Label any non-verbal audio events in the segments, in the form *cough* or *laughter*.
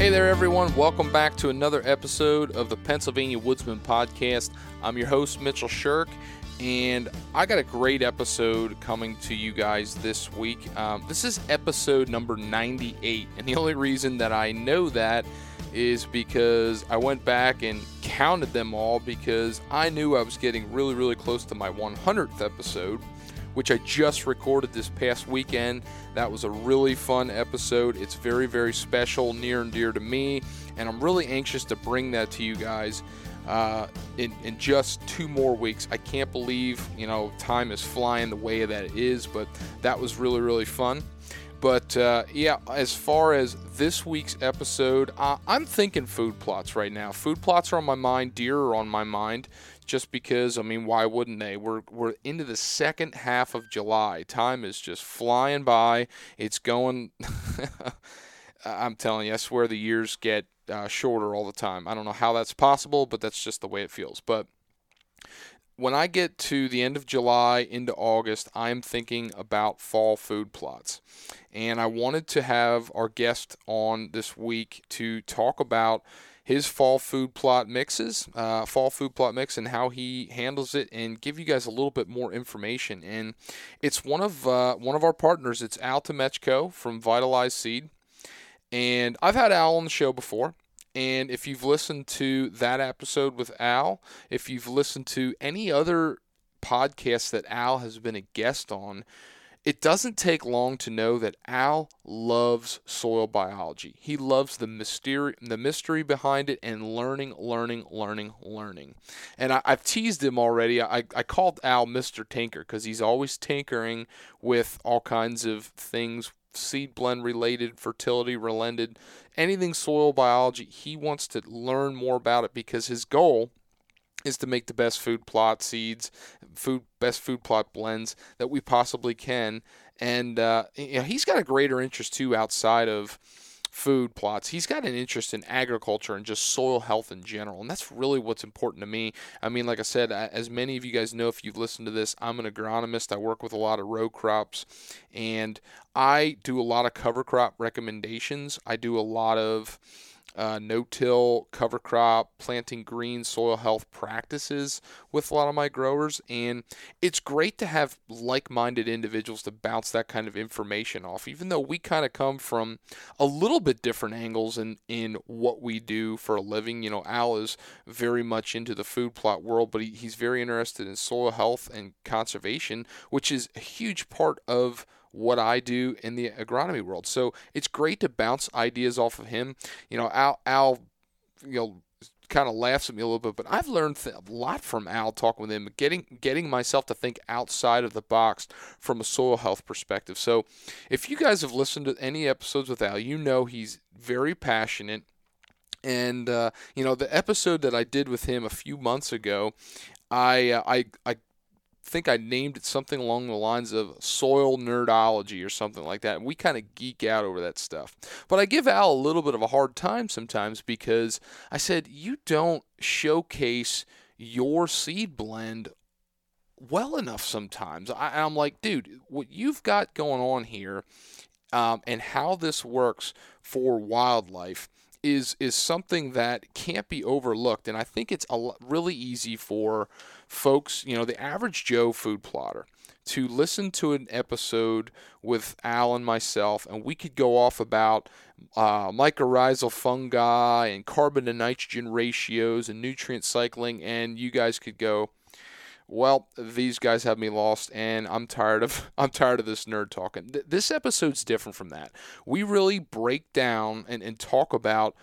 Hey there, everyone. Welcome back to another episode of the Pennsylvania Woodsman Podcast. I'm your host, Mitchell Shirk, and I got a great episode coming to you guys this week. Um, this is episode number 98, and the only reason that I know that is because I went back and counted them all because I knew I was getting really, really close to my 100th episode which I just recorded this past weekend. That was a really fun episode. It's very, very special, near and dear to me, and I'm really anxious to bring that to you guys. Uh, in, in just two more weeks. I can't believe, you know, time is flying the way that it is, but that was really, really fun. But uh, yeah, as far as this week's episode, uh, I'm thinking food plots right now. Food plots are on my mind, deer are on my mind just because I mean why wouldn't they? We're we're into the second half of July. Time is just flying by. It's going *laughs* I'm telling you, I swear the years get uh, shorter all the time. I don't know how that's possible, but that's just the way it feels. But when I get to the end of July into August, I'm thinking about fall food plots. And I wanted to have our guest on this week to talk about his fall food plot mixes, uh, fall food plot mix, and how he handles it, and give you guys a little bit more information. And it's one of uh, one of our partners. It's Al Tomechko from Vitalize Seed, and I've had Al on the show before. And if you've listened to that episode with Al, if you've listened to any other podcast that Al has been a guest on, it doesn't take long to know that Al loves soil biology. He loves the mystery, the mystery behind it and learning, learning, learning, learning. And I, have teased him already. I, I called Al Mr. Tinker because he's always tinkering with all kinds of things seed blend related, fertility related, anything soil biology. He wants to learn more about it because his goal is to make the best food plot seeds, food best food plot blends that we possibly can. And uh, you know, he's got a greater interest too outside of food plots. He's got an interest in agriculture and just soil health in general. And that's really what's important to me. I mean, like I said, as many of you guys know, if you've listened to this, I'm an agronomist. I work with a lot of row crops and I do a lot of cover crop recommendations. I do a lot of uh, no-till cover crop planting green soil health practices with a lot of my growers. And it's great to have like-minded individuals to bounce that kind of information off even though we kind of come from a little bit different angles in in what we do for a living. You know al is very much into the food plot world but he, he's very interested in soil health and conservation which is a huge part of what I do in the agronomy world. So it's great to bounce ideas off of him. You know, Al, Al you know, kind of laughs at me a little bit, but I've learned a lot from Al talking with him, getting getting myself to think outside of the box from a soil health perspective. So, if you guys have listened to any episodes with Al, you know he's very passionate. And uh, you know the episode that I did with him a few months ago, I uh, I I think I named it something along the lines of soil nerdology or something like that. And we kind of geek out over that stuff. But I give Al a little bit of a hard time sometimes because I said, you don't showcase your seed blend well enough sometimes. I, am like, dude, what you've got going on here um, and how this works for wildlife is is something that can't be overlooked and I think it's a, really easy for folks, you know, the average Joe food plotter to listen to an episode with Al and myself, and we could go off about uh, mycorrhizal fungi and carbon to nitrogen ratios and nutrient cycling, and you guys could go, well, these guys have me lost, and I'm tired of *laughs* I'm tired of this nerd talking. Th- this episode's different from that. We really break down and, and talk about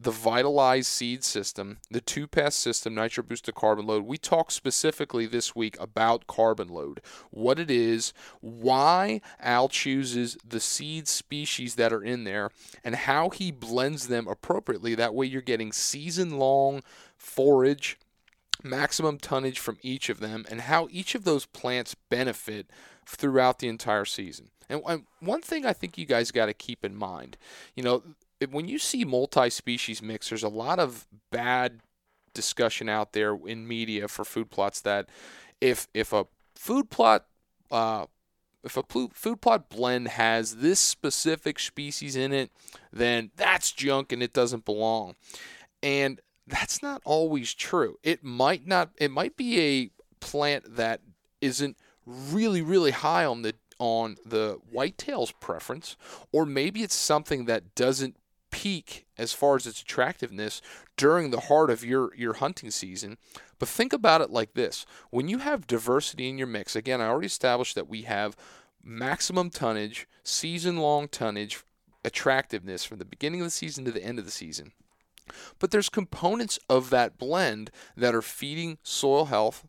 the Vitalize seed system, the two pass system, nitro boosted carbon load. We talk specifically this week about carbon load, what it is, why Al chooses the seed species that are in there, and how he blends them appropriately. That way, you're getting season long forage maximum tonnage from each of them, and how each of those plants benefit throughout the entire season. And one thing I think you guys got to keep in mind, you know, when you see multi-species mix, there's a lot of bad discussion out there in media for food plots that if if a food plot uh, if a food plot blend has this specific species in it, then that's junk and it doesn't belong. And that's not always true. It might not it might be a plant that isn't really really high on the on the whitetails preference or maybe it's something that doesn't peak as far as its attractiveness during the heart of your your hunting season. But think about it like this. When you have diversity in your mix, again, I already established that we have maximum tonnage, season long tonnage, attractiveness from the beginning of the season to the end of the season. But there's components of that blend that are feeding soil health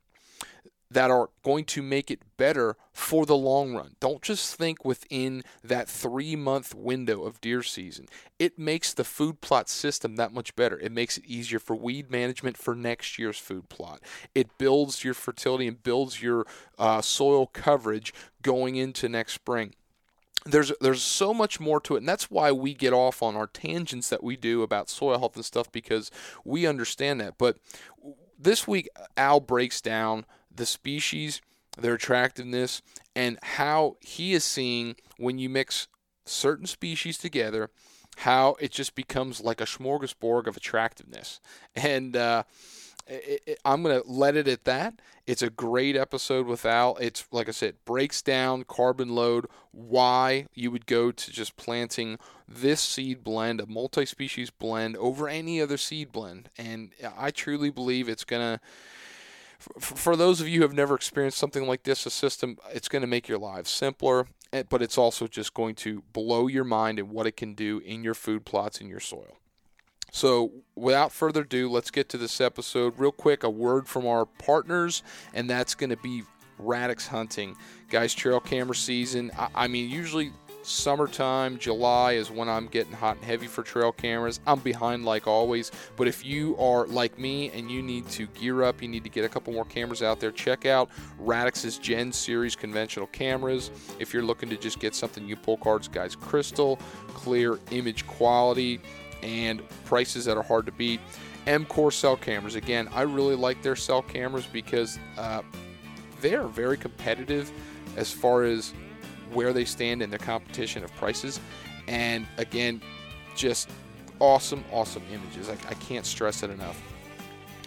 that are going to make it better for the long run. Don't just think within that three month window of deer season. It makes the food plot system that much better. It makes it easier for weed management for next year's food plot. It builds your fertility and builds your uh, soil coverage going into next spring there's there's so much more to it and that's why we get off on our tangents that we do about soil health and stuff because we understand that. But this week al breaks down the species their attractiveness and how he is seeing when you mix certain species together how it just becomes like a smorgasbord of attractiveness. And uh, it, it, I'm going to let it at that. It's a great episode with Al. It's, like I said, breaks down carbon load, why you would go to just planting this seed blend, a multi species blend, over any other seed blend. And I truly believe it's going to for those of you who have never experienced something like this, a system, it's going to make your lives simpler, eh, but it's also just going to blow your mind and what it can do in your food plots in your soil. So, without further ado, let's get to this episode. Real quick, a word from our partners, and that's going to be Radix Hunting. Guys, trail camera season. I, I mean, usually summertime, July is when I'm getting hot and heavy for trail cameras. I'm behind like always, but if you are like me and you need to gear up, you need to get a couple more cameras out there, check out Radix's Gen Series conventional cameras. If you're looking to just get something you pull cards, guys, crystal, clear image quality and prices that are hard to beat. M-Core cell cameras. Again, I really like their cell cameras because uh, they are very competitive as far as where they stand in the competition of prices. And again, just awesome, awesome images. I, I can't stress it enough.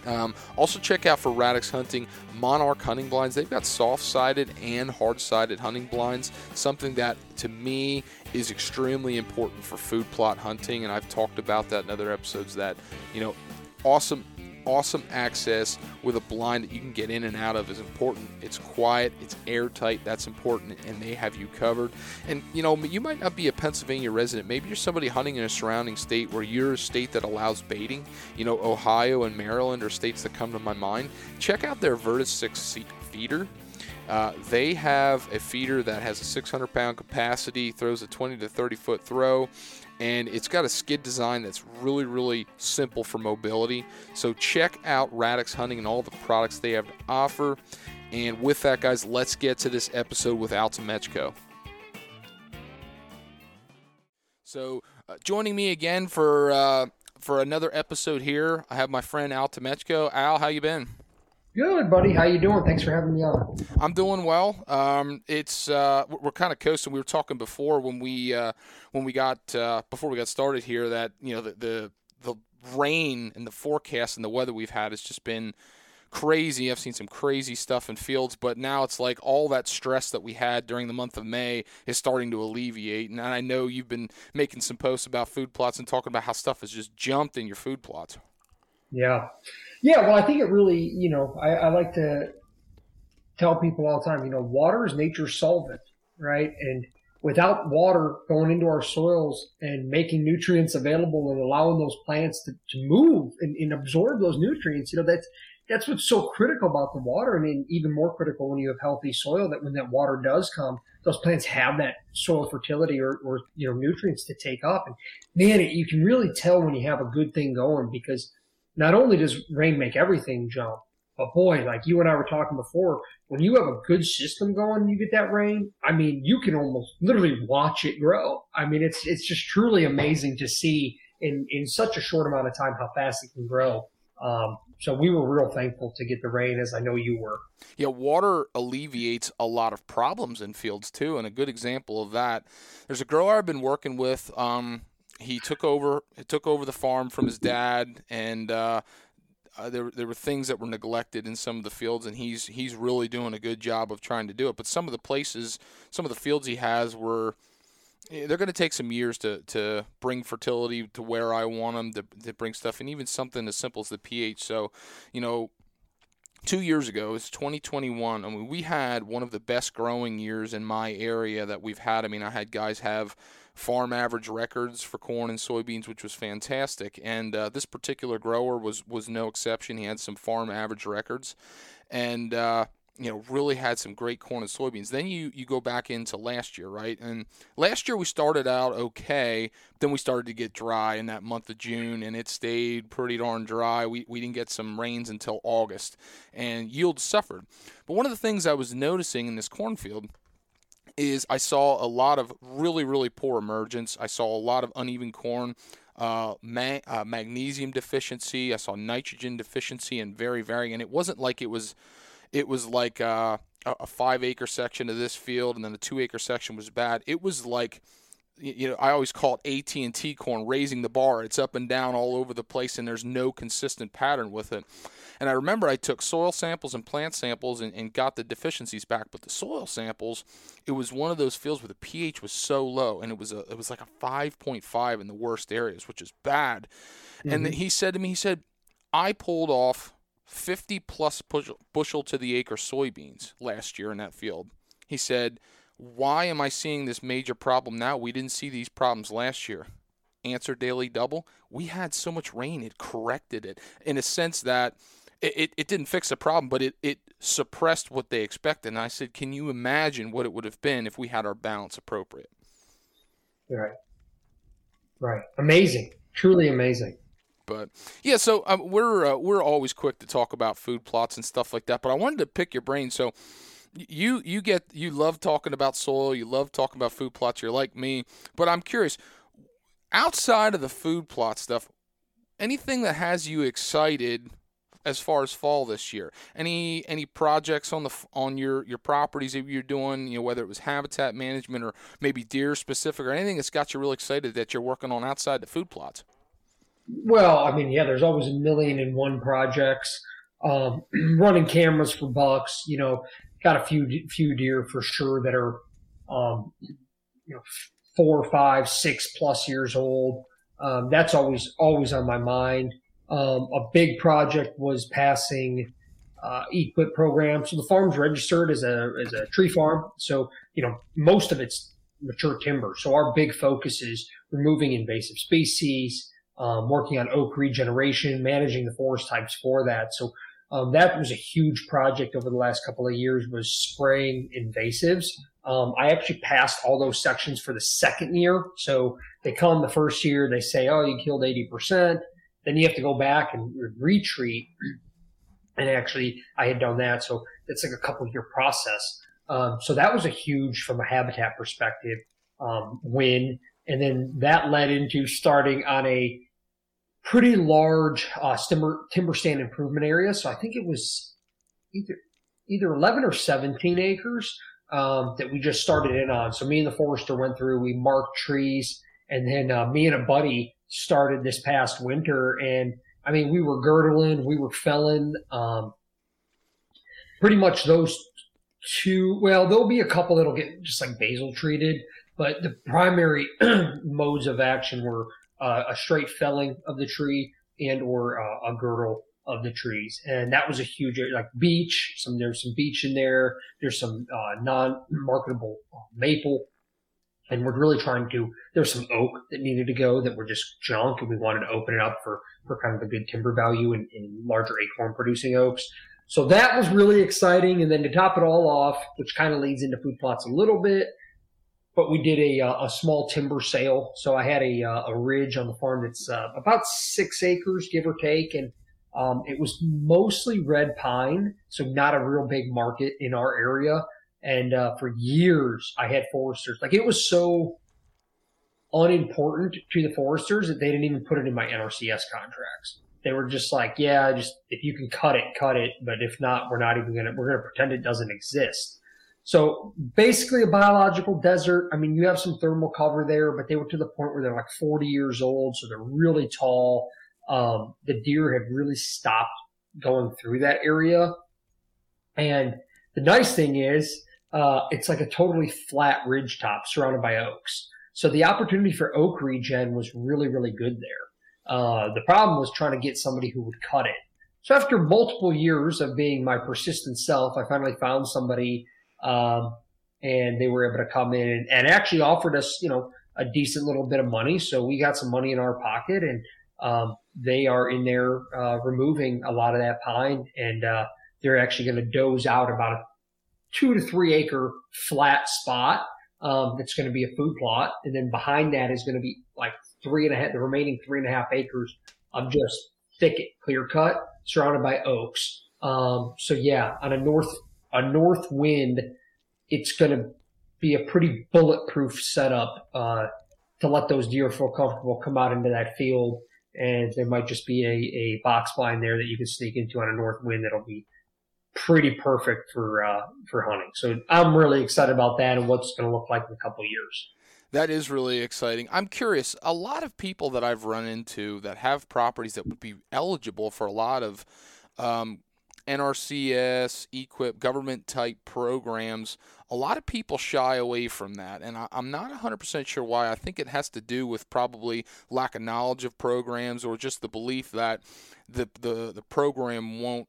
Um, also, check out for Radix Hunting Monarch hunting blinds. They've got soft sided and hard sided hunting blinds, something that to me is extremely important for food plot hunting. And I've talked about that in other episodes that, you know, awesome awesome access with a blind that you can get in and out of is important. It's quiet, it's airtight, that's important, and they have you covered. And you know, you might not be a Pennsylvania resident. Maybe you're somebody hunting in a surrounding state where you're a state that allows baiting. You know, Ohio and Maryland are states that come to my mind. Check out their Vertus 6 feeder. Uh, they have a feeder that has a 600 pound capacity, throws a 20 to 30 foot throw, and it's got a skid design that's really, really simple for mobility. So check out Radix Hunting and all the products they have to offer. And with that, guys, let's get to this episode with Al Tomechko. So, uh, joining me again for uh, for another episode here, I have my friend Al. Al, how you been? Good, buddy. How you doing? Thanks for having me on. I'm doing well. Um, it's uh, we're kind of coasting. We were talking before when we uh, when we got uh, before we got started here that you know the, the the rain and the forecast and the weather we've had has just been crazy. I've seen some crazy stuff in fields, but now it's like all that stress that we had during the month of May is starting to alleviate. And I know you've been making some posts about food plots and talking about how stuff has just jumped in your food plots. Yeah. Yeah. Well, I think it really, you know, I, I like to tell people all the time, you know, water is nature's solvent, right? And without water going into our soils and making nutrients available and allowing those plants to, to move and, and absorb those nutrients, you know, that's, that's what's so critical about the water. I mean, even more critical when you have healthy soil that when that water does come, those plants have that soil fertility or, or you know, nutrients to take up. And man, it, you can really tell when you have a good thing going because not only does rain make everything jump, but boy, like you and I were talking before, when you have a good system going you get that rain, I mean, you can almost literally watch it grow. I mean, it's, it's just truly amazing to see in, in such a short amount of time how fast it can grow. Um, so we were real thankful to get the rain, as I know you were. Yeah, water alleviates a lot of problems in fields too, and a good example of that. There's a grower I've been working with. Um, he took over he took over the farm from his dad, and uh, uh, there there were things that were neglected in some of the fields, and he's he's really doing a good job of trying to do it. But some of the places, some of the fields he has were eh, they're going to take some years to, to bring fertility to where I want them to, to bring stuff, and even something as simple as the pH. So, you know, two years ago, it's 2021. I mean, we had one of the best growing years in my area that we've had. I mean, I had guys have farm average records for corn and soybeans, which was fantastic. And uh, this particular grower was was no exception. He had some farm average records, and uh, you know really had some great corn and soybeans. Then you you go back into last year, right? And last year we started out okay, then we started to get dry in that month of June, and it stayed pretty darn dry. We we didn't get some rains until August, and yields suffered. But one of the things I was noticing in this cornfield is I saw a lot of really, really poor emergence. I saw a lot of uneven corn, uh, ma- uh, magnesium deficiency. I saw nitrogen deficiency and very varying. And it wasn't like it was, it was like uh, a five acre section of this field and then a two acre section was bad. It was like you know, I always call it AT and T corn, raising the bar. It's up and down all over the place, and there's no consistent pattern with it. And I remember I took soil samples and plant samples and, and got the deficiencies back. But the soil samples, it was one of those fields where the pH was so low, and it was a it was like a 5.5 in the worst areas, which is bad. Mm-hmm. And he said to me, he said, I pulled off 50 plus bushel, bushel to the acre soybeans last year in that field. He said why am I seeing this major problem now? We didn't see these problems last year. Answer daily double. We had so much rain, it corrected it in a sense that it, it, it, didn't fix the problem, but it, it suppressed what they expected. And I said, Can you imagine what it would have been if we had our balance appropriate? Right. Right. Amazing. Truly amazing. But yeah, so um, we're uh, we're always quick to talk about food plots and stuff like that. But I wanted to pick your brain. So you you get you love talking about soil, you love talking about food plots. You're like me, but I'm curious. Outside of the food plot stuff, anything that has you excited as far as fall this year? Any any projects on the on your your properties that you're doing? You know, whether it was habitat management or maybe deer specific or anything that's got you really excited that you're working on outside the food plots. Well, I mean, yeah, there's always a million and one projects. Um, *clears throat* running cameras for bucks, you know, got a few few deer for sure that are um, you know four, five, six plus years old. Um, that's always always on my mind. Um, a big project was passing uh, EQIP program. So the farm's registered as a as a tree farm. So you know most of it's mature timber. So our big focus is removing invasive species, um, working on oak regeneration, managing the forest types for that. So um, that was a huge project over the last couple of years was spraying invasives. Um, I actually passed all those sections for the second year. So they come the first year, they say, oh, you killed 80%. Then you have to go back and retreat. And actually, I had done that. So it's like a couple year process. Um, so that was a huge, from a habitat perspective, um, win. And then that led into starting on a pretty large uh, timber, timber stand improvement area. So I think it was either either 11 or 17 acres um, that we just started in on. So me and the forester went through, we marked trees, and then uh, me and a buddy started this past winter. And I mean, we were girdling, we were felling. Um, pretty much those two. Well, there'll be a couple that'll get just like basal treated, but the primary *clears throat* modes of action were uh, a straight felling of the tree and or uh, a girdle of the trees, and that was a huge like beech. Some there's some beech in there. There's some uh, non-marketable uh, maple, and we're really trying to. There's some oak that needed to go that were just junk, and we wanted to open it up for for kind of a good timber value in larger acorn producing oaks. So that was really exciting. And then to top it all off, which kind of leads into food plots a little bit, but we did a, uh, a small timber sale. So I had a, uh, a ridge on the farm that's uh, about six acres, give or take. And um, it was mostly red pine, so not a real big market in our area. And uh, for years, I had foresters. Like it was so unimportant to the foresters that they didn't even put it in my NRCS contracts they were just like, yeah, just if you can cut it, cut it. But if not, we're not even gonna we're gonna pretend it doesn't exist. So basically a biological desert. I mean, you have some thermal cover there, but they were to the point where they're like 40 years old, so they're really tall. Um, the deer have really stopped going through that area. And the nice thing is, uh, it's like a totally flat ridge top surrounded by oaks. So the opportunity for oak regen was really, really good there. Uh, the problem was trying to get somebody who would cut it. So after multiple years of being my persistent self, I finally found somebody, um, and they were able to come in and, and, actually offered us, you know, a decent little bit of money. So we got some money in our pocket, and um, they are in there uh, removing a lot of that pine, and uh, they're actually going to doze out about a two to three acre flat spot um, that's going to be a food plot, and then behind that is going to be like three and a half, the remaining three and a half acres of just thicket, clear cut, surrounded by oaks. Um, so yeah, on a north, a north wind, it's going to be a pretty bulletproof setup, uh, to let those deer feel comfortable come out into that field. And there might just be a, a box blind there that you can sneak into on a north wind that'll be pretty perfect for, uh, for hunting. So I'm really excited about that and what's going to look like in a couple years. That is really exciting. I'm curious. A lot of people that I've run into that have properties that would be eligible for a lot of um, NRCS, EQIP, government type programs, a lot of people shy away from that. And I, am not 100% sure why. I think it has to do with probably lack of knowledge of programs or just the belief that the, the, the program won't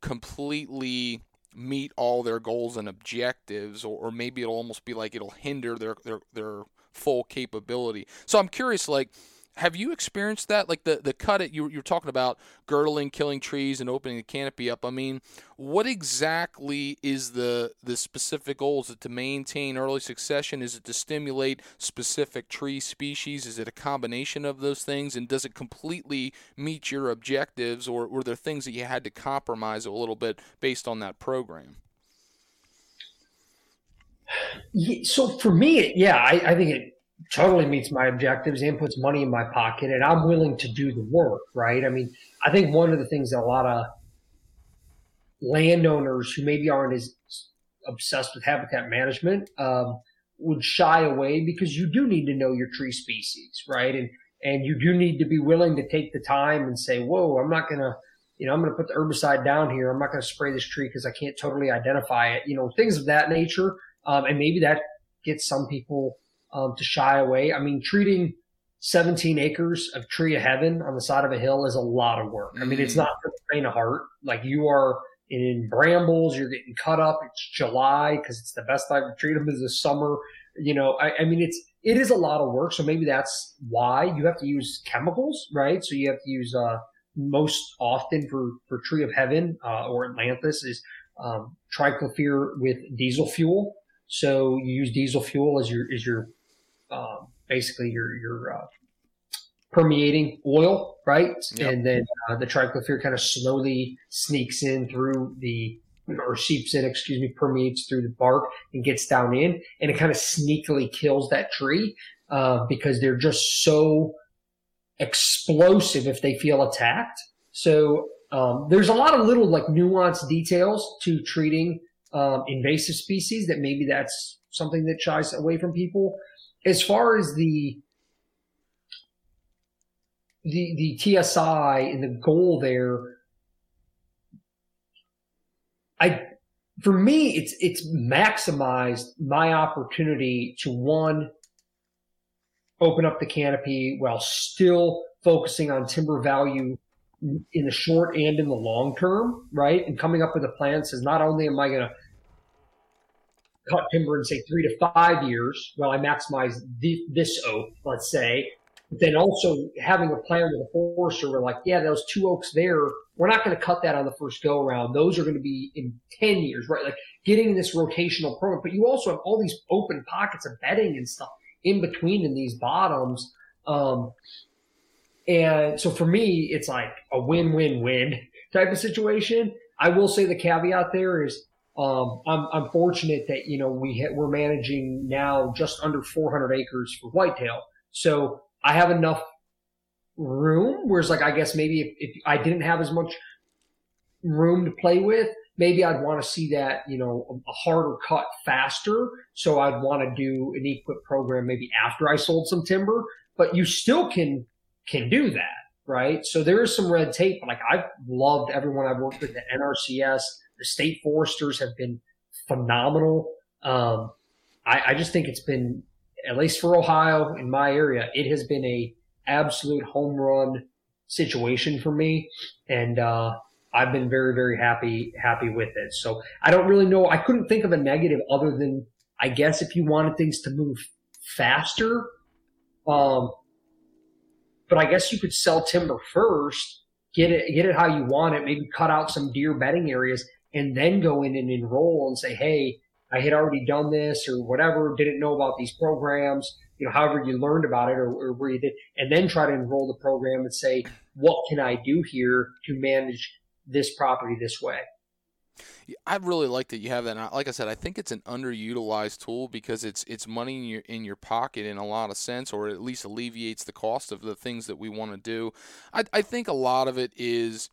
completely meet all their goals and objectives, or, or maybe it'll almost be like it'll hinder their, their, their full capability. So I'm curious, like, have you experienced that? Like the, the cut it, you, you're talking about girdling, killing trees, and opening the canopy up. I mean, what exactly is the the specific goal? Is it to maintain early succession? Is it to stimulate specific tree species? Is it a combination of those things? And does it completely meet your objectives, or were there things that you had to compromise a little bit based on that program? So for me, yeah, I, I think it totally meets my objectives and puts money in my pocket, and I'm willing to do the work, right? I mean, I think one of the things that a lot of landowners who maybe aren't as obsessed with habitat management um, would shy away because you do need to know your tree species, right? And and you do need to be willing to take the time and say, "Whoa, I'm not gonna." You know, I'm to put the herbicide down here. I'm not to spray this tree because I can't totally identify it. You know, things of that nature. Um, and maybe that gets some people um, to shy away. I mean, treating 17 acres of tree of heaven on the side of a hill is a lot of work. I mean, it's mm. not for the faint of heart. Like you are in brambles, you're getting cut up. It's July because it's the best time to treat them is the summer. You know, I, I, mean, it's it is a lot of work. So maybe that's why you have to use chemicals, right? So you have to use uh, most often for for tree of heaven uh, or Ailanthus is um, triclopyr with diesel fuel. So you use diesel fuel as your as your um, basically your your uh, permeating oil, right? Yep. And then uh, the triclopyr kind of slowly sneaks in through the or seeps in, excuse me, permeates through the bark and gets down in, and it kind of sneakily kills that tree uh, because they're just so explosive if they feel attacked. So um, there's a lot of little like nuanced details to treating um, invasive species that maybe that's something that shies away from people. As far as the the the TSI and the goal there, I for me, it's it's maximized my opportunity to one open up the canopy while still focusing on timber value in the short and in the long term, right? And coming up with a plan says not only am I going to cut timber in say three to five years while I maximize the, this oak, let's say, but then also having a plan with a forester where like, yeah, those two oaks there, we're not going to cut that on the first go around. Those are going to be in 10 years, right? Like getting this rotational program, but you also have all these open pockets of bedding and stuff in between in these bottoms. Um, and so for me, it's like a win-win-win *laughs* type of situation. I will say the caveat there is um, I'm, I'm, fortunate that you know we we're managing now just under 400 acres for whitetail, so I have enough room. Whereas, like I guess maybe if, if I didn't have as much room to play with, maybe I'd want to see that you know a harder cut faster. So I'd want to do an EQIP program maybe after I sold some timber. But you still can can do that, right? So there is some red tape. Like I've loved everyone I've worked with at NRCS. The state foresters have been phenomenal. Um, I, I just think it's been, at least for Ohio in my area, it has been a absolute home run situation for me, and uh, I've been very very happy happy with it. So I don't really know. I couldn't think of a negative other than I guess if you wanted things to move faster, um, but I guess you could sell timber first, get it, get it how you want it, maybe cut out some deer bedding areas and then go in and enroll and say, Hey, I had already done this or whatever, didn't know about these programs, you know, however you learned about it or, or where you did, and then try to enroll the program and say, what can I do here to manage this property this way? I really like that you have that. like I said, I think it's an underutilized tool because it's it's money in your in your pocket in a lot of sense, or at least alleviates the cost of the things that we want to do. I, I think a lot of it is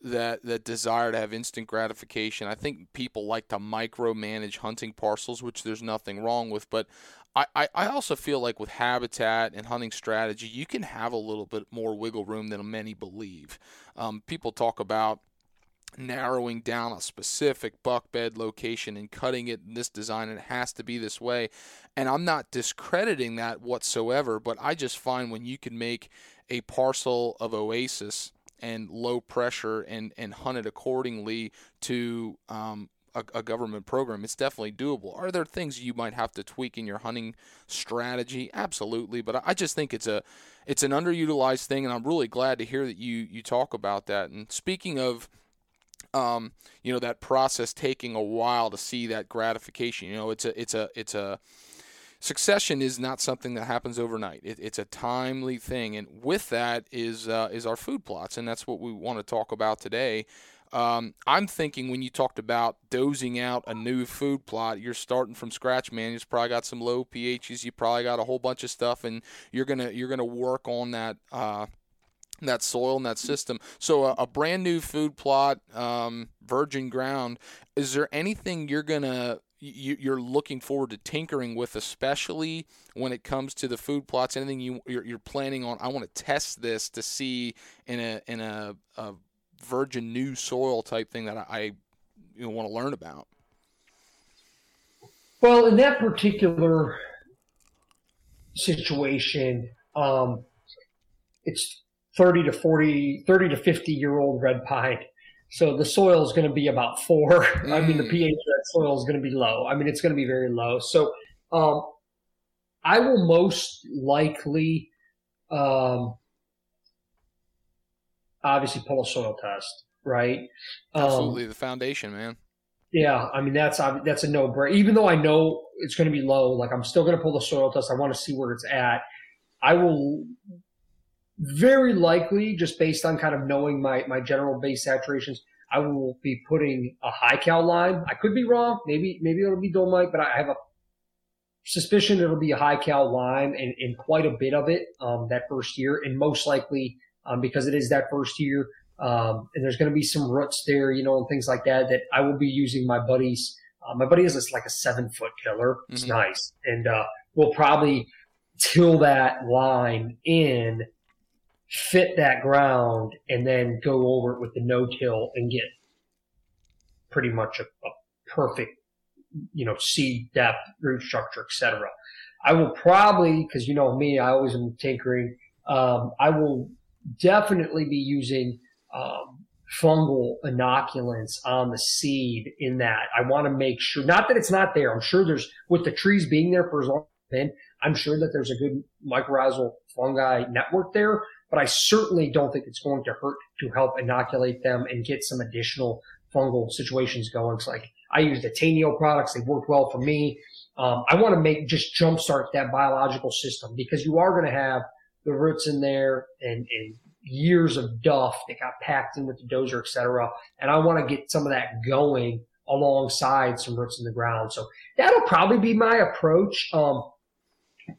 that that desire to have instant gratification. I think people like to micromanage hunting parcels, which there's nothing wrong with, but I, I also feel like with habitat and hunting strategy, you can have a little bit more wiggle room than many believe. Um, people talk about narrowing down a specific buck bed location and cutting it in this design and it has to be this way and i'm not discrediting that whatsoever but i just find when you can make a parcel of oasis and low pressure and, and hunt it accordingly to um, a, a, government program, it's definitely doable. Are there things you might have to tweak in your hunting strategy? Absolutely, but I just think it's a it's an underutilized thing, and I'm really glad to hear that you you talk about that. And speaking of um, you know that process taking a while to see that gratification. You know, it's a it's a it's a succession is not something that happens overnight. It, it's a timely thing, and with that is uh, is our food plots, and that's what we want to talk about today. Um, I'm thinking when you talked about dozing out a new food plot, you're starting from scratch, man. You've probably got some low pHs. You probably got a whole bunch of stuff, and you're gonna you're gonna work on that uh, that soil and that system. So a, a brand new food plot, um, virgin ground. Is there anything you're gonna you, you're looking forward to tinkering with, especially when it comes to the food plots? Anything you you're, you're planning on? I want to test this to see in a in a, a virgin new soil type thing that I you know, want to learn about. Well, in that particular situation, um, it's 30 to 40, 30 to 50 year old red pine. So the soil is going to be about four. Mm. *laughs* I mean, the mm. pH of that soil is going to be low. I mean, it's going to be very low. So, um, I will most likely, um, obviously pull a soil test, right? Um, Absolutely, the foundation, man. Yeah, I mean that's that's a no brainer. Even though I know it's going to be low, like I'm still going to pull the soil test. I want to see where it's at. I will very likely, just based on kind of knowing my, my general base saturations, I will be putting a high cal lime. I could be wrong. Maybe, maybe it'll be dolomite, but I have a suspicion it'll be a high cal lime and, and quite a bit of it, um, that first year. And most likely, um, because it is that first year, um, and there's going to be some roots there, you know, and things like that, that I will be using my buddies. Uh, my buddy is like a seven foot tiller. It's mm-hmm. nice. And, uh, we'll probably till that line in fit that ground and then go over it with the no till and get pretty much a, a perfect, you know, seed depth, root structure, etc. I will probably, because you know me, I always am tinkering. Um, I will definitely be using um, fungal inoculants on the seed in that. I want to make sure, not that it's not there. I'm sure there's, with the trees being there for as long as been, I'm sure that there's a good mycorrhizal fungi network there, but I certainly don't think it's going to hurt to help inoculate them and get some additional fungal situations going. It's like I use the Tainio products. They worked well for me. Um, I want to make just jumpstart that biological system because you are going to have the roots in there and, and years of duff that got packed in with the dozer, et cetera. And I want to get some of that going alongside some roots in the ground. So that'll probably be my approach. Um,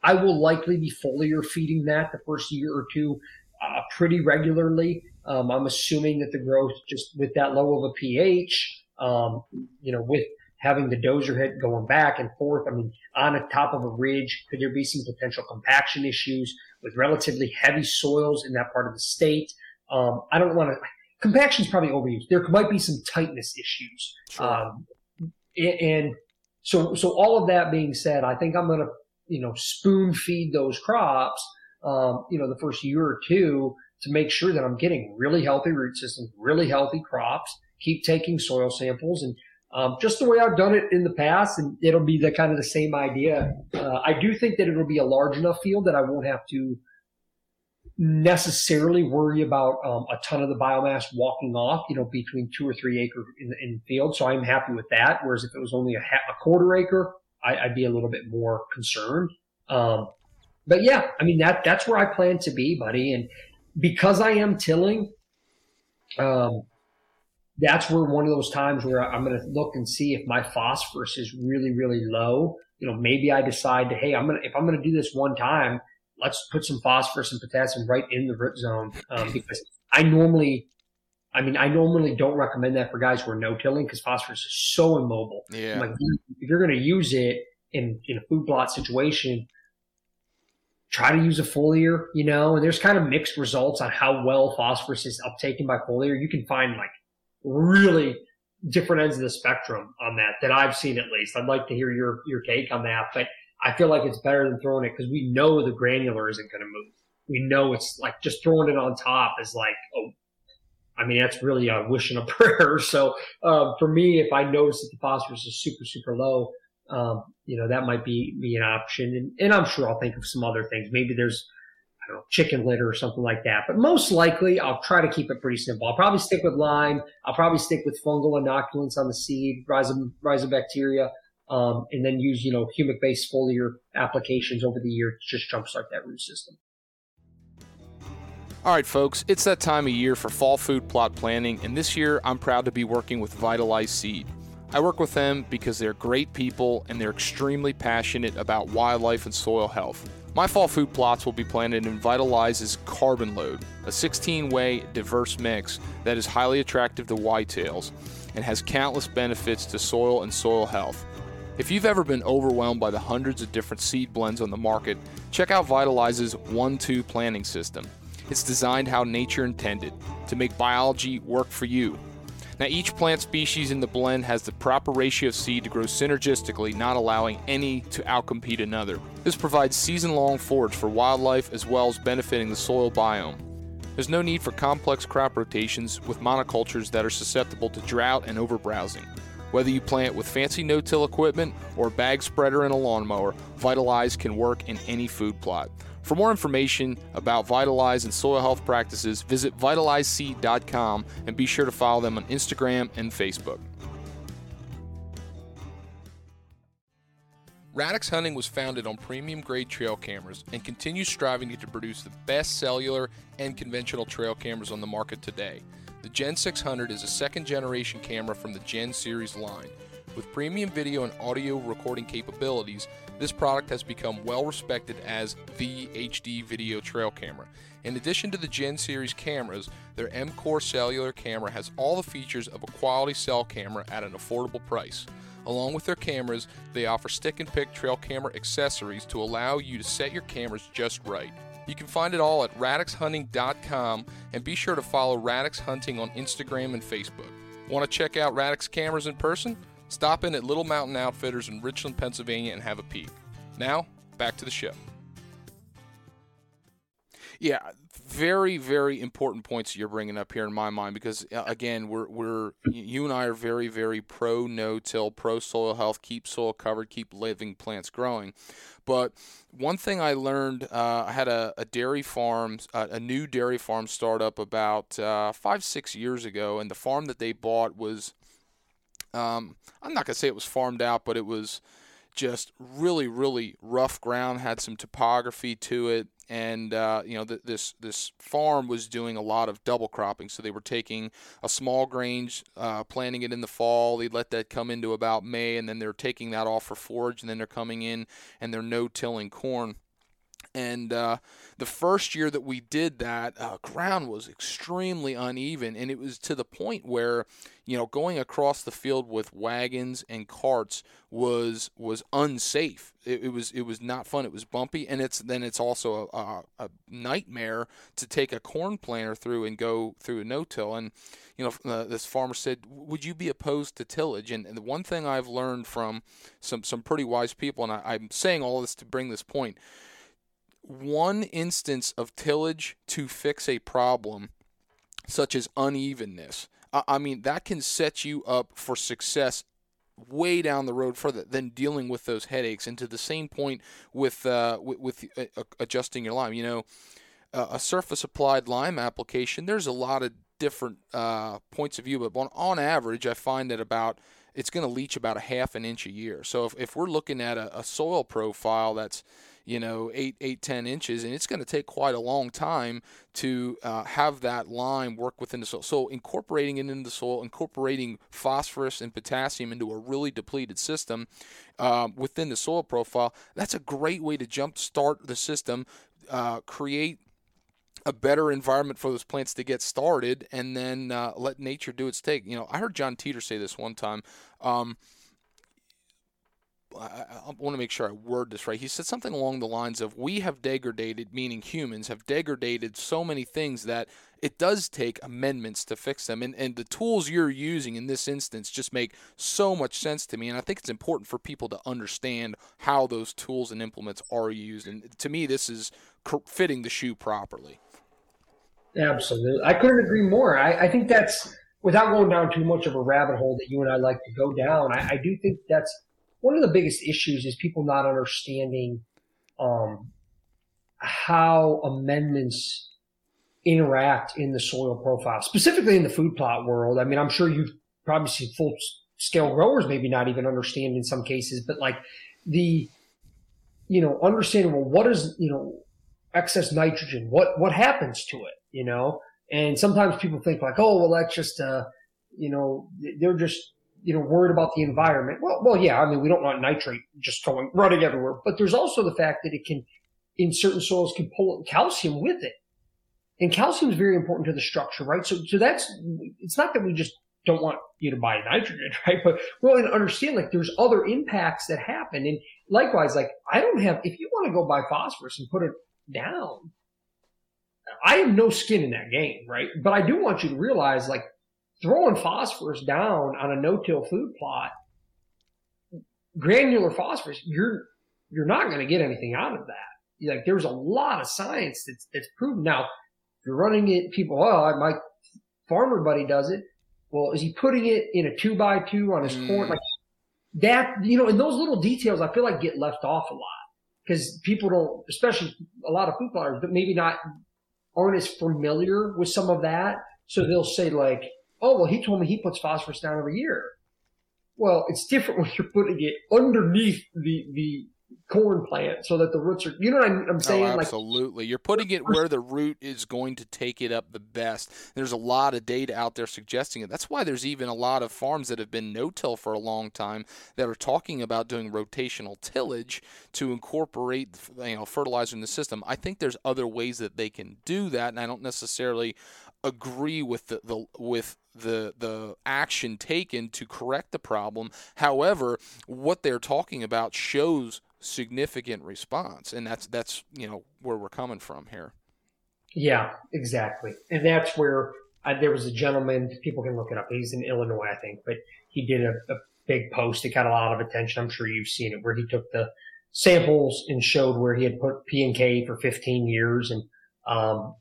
I will likely be foliar feeding that the first year or two uh, pretty regularly. Um, I'm assuming that the growth just with that low of a pH, um, you know, with having the dozer head going back and forth. I mean, on the top of a ridge, could there be some potential compaction issues with relatively heavy soils in that part of the state? Um, I don't want to, compaction is probably overused. There might be some tightness issues. Sure. Um, and so, so all of that being said, I think I'm going to, you know, spoon feed those crops, um, you know, the first year or two to make sure that I'm getting really healthy root systems, really healthy crops, keep taking soil samples and um, just the way I've done it in the past, and it'll be the kind of the same idea. Uh, I do think that it'll be a large enough field that I won't have to necessarily worry about um, a ton of the biomass walking off, you know, between two or three acre in, in field. So I'm happy with that. Whereas if it was only a, a quarter acre, I, would be a little bit more concerned. Um, but yeah, I mean that that's where I plan to be, buddy. And because I am tilling, um, that's where one of those times where I'm going to look and see if my phosphorus is really, really low. You know, maybe I decide to, hey, I'm going to, if I'm going to do this one time, let's put some phosphorus and potassium right in the root zone. Um, *laughs* because I normally, I mean, I normally don't recommend that for guys who are no tilling because phosphorus is so immobile. Yeah. Like, if you're going to use it in, in a food plot situation, try to use a foliar, you know, and there's kind of mixed results on how well phosphorus is uptaken by foliar. You can find like really different ends of the spectrum on that that I've seen at least. I'd like to hear your your take on that, but I feel like it's better than throwing it because we know the granular isn't going to move. We know it's like just throwing it on top is like, oh, I mean, that's really a wish and a *laughs* prayer. So uh, for me, if I notice that the phosphorus is super, super low, um, you know, that might be, be an option. And, and I'm sure I'll think of some other things. Maybe there's know, chicken litter or something like that. But most likely, I'll try to keep it pretty simple. I'll probably stick with lime. I'll probably stick with fungal inoculants on the seed, rhizobacteria, um, and then use, you know, humic-based foliar applications over the year to just jumpstart that root system. All right, folks, it's that time of year for fall food plot planning, and this year I'm proud to be working with Vitalize Seed. I work with them because they're great people and they're extremely passionate about wildlife and soil health. My fall food plots will be planted in Vitalize's Carbon Load, a 16 way diverse mix that is highly attractive to whitetails and has countless benefits to soil and soil health. If you've ever been overwhelmed by the hundreds of different seed blends on the market, check out Vitalize's 1 2 planting system. It's designed how nature intended to make biology work for you now, each plant species in the blend has the proper ratio of seed to grow synergistically, not allowing any to outcompete another. This provides season long forage for wildlife as well as benefiting the soil biome. There's no need for complex crop rotations with monocultures that are susceptible to drought and overbrowsing. Whether you plant with fancy no-till equipment or a bag spreader and a lawnmower, Vitalize can work in any food plot. For more information about Vitalize and soil health practices, visit vitalizeseed.com and be sure to follow them on Instagram and Facebook. Radix Hunting was founded on premium grade trail cameras and continues striving to produce the best cellular and conventional trail cameras on the market today. The Gen 600 is a second generation camera from the Gen series line. With premium video and audio recording capabilities, this product has become well respected as the HD video trail camera. In addition to the Gen series cameras, their M Core cellular camera has all the features of a quality cell camera at an affordable price. Along with their cameras, they offer stick and pick trail camera accessories to allow you to set your cameras just right. You can find it all at radixhunting.com and be sure to follow Radix Hunting on Instagram and Facebook. Want to check out Radix cameras in person? Stop in at Little Mountain Outfitters in Richland, Pennsylvania and have a peek. Now, back to the show. Yeah, very, very important points you're bringing up here in my mind because uh, again, we're we're you and I are very, very pro no-till, pro soil health, keep soil covered, keep living plants growing. But one thing I learned, uh, I had a, a dairy farm, uh, a new dairy farm startup about uh, five, six years ago, and the farm that they bought was, um, I'm not gonna say it was farmed out, but it was just really, really rough ground, had some topography to it and uh, you know th- this this farm was doing a lot of double cropping. So they were taking a small grange, uh, planting it in the fall. They'd let that come into about May, and then they're taking that off for forage, and then they're coming in and they're no-tilling corn. And uh, the first year that we did that, uh, ground was extremely uneven, and it was to the point where, you know, going across the field with wagons and carts was was unsafe. It, it was it was not fun. It was bumpy, and it's then it's also a, a, a nightmare to take a corn planter through and go through a no-till. And you know, uh, this farmer said, "Would you be opposed to tillage?" And, and, the one thing I've learned from some some pretty wise people, and I, I'm saying all this to bring this point one instance of tillage to fix a problem, such as unevenness, I mean, that can set you up for success way down the road further than dealing with those headaches. And to the same point with uh, with, with uh, adjusting your lime, you know, uh, a surface applied lime application. There's a lot of different uh, points of view, but on, on average, I find that about it's going to leach about a half an inch a year. So if, if we're looking at a, a soil profile that's you know, eight, eight, ten inches, and it's going to take quite a long time to uh, have that lime work within the soil. So incorporating it into the soil, incorporating phosphorus and potassium into a really depleted system uh, within the soil profile, that's a great way to jump start the system, uh, create a better environment for those plants to get started, and then uh, let nature do its thing. You know, I heard John Teeter say this one time. Um, I, I want to make sure I word this right. He said something along the lines of, "We have degraded, meaning humans have degraded so many things that it does take amendments to fix them." And and the tools you're using in this instance just make so much sense to me. And I think it's important for people to understand how those tools and implements are used. And to me, this is fitting the shoe properly. Absolutely, I couldn't agree more. I, I think that's without going down too much of a rabbit hole that you and I like to go down. I, I do think that's one of the biggest issues is people not understanding um, how amendments interact in the soil profile, specifically in the food plot world. I mean, I'm sure you've probably seen full scale growers maybe not even understand in some cases, but like the, you know, understanding, well, what is, you know, excess nitrogen? What, what happens to it, you know? And sometimes people think like, oh, well, that's just, uh, you know, they're just you know, worried about the environment. Well, well, yeah, I mean, we don't want nitrate just going running everywhere, but there's also the fact that it can, in certain soils, can pull calcium with it, and calcium is very important to the structure, right? So, so that's it's not that we just don't want you to buy nitrogen, *laughs* right? But we want to understand like there's other impacts that happen, and likewise, like I don't have if you want to go buy phosphorus and put it down. I have no skin in that game, right? But I do want you to realize, like, throwing phosphorus down on a no-till food plot, granular phosphorus, you're you're not going to get anything out of that. Like there's a lot of science that's that's proven. Now, if you're running it, people, oh, my farmer buddy does it. Well, is he putting it in a two by two on his mm. corn? Like that, you know, and those little details I feel like get left off a lot because people don't, especially a lot of food plotters, but maybe not aren't as familiar with some of that. So they'll say like, oh, well, he told me he puts phosphorus down every year. Well, it's different *laughs* when you're putting it underneath the, the corn plant so that the roots are, you know what I'm, I'm saying? Oh, absolutely. Like, you're putting it where the root is going to take it up the best. There's a lot of data out there suggesting it. That's why there's even a lot of farms that have been no-till for a long time that are talking about doing rotational tillage to incorporate, you know, fertilizer in the system. I think there's other ways that they can do that, and I don't necessarily agree with the, the with the the action taken to correct the problem. However, what they're talking about shows significant response, and that's that's you know where we're coming from here. Yeah, exactly, and that's where uh, there was a gentleman. People can look it up. He's in Illinois, I think, but he did a, a big post that got a lot of attention. I'm sure you've seen it where he took the samples and showed where he had put P and K for 15 years and um,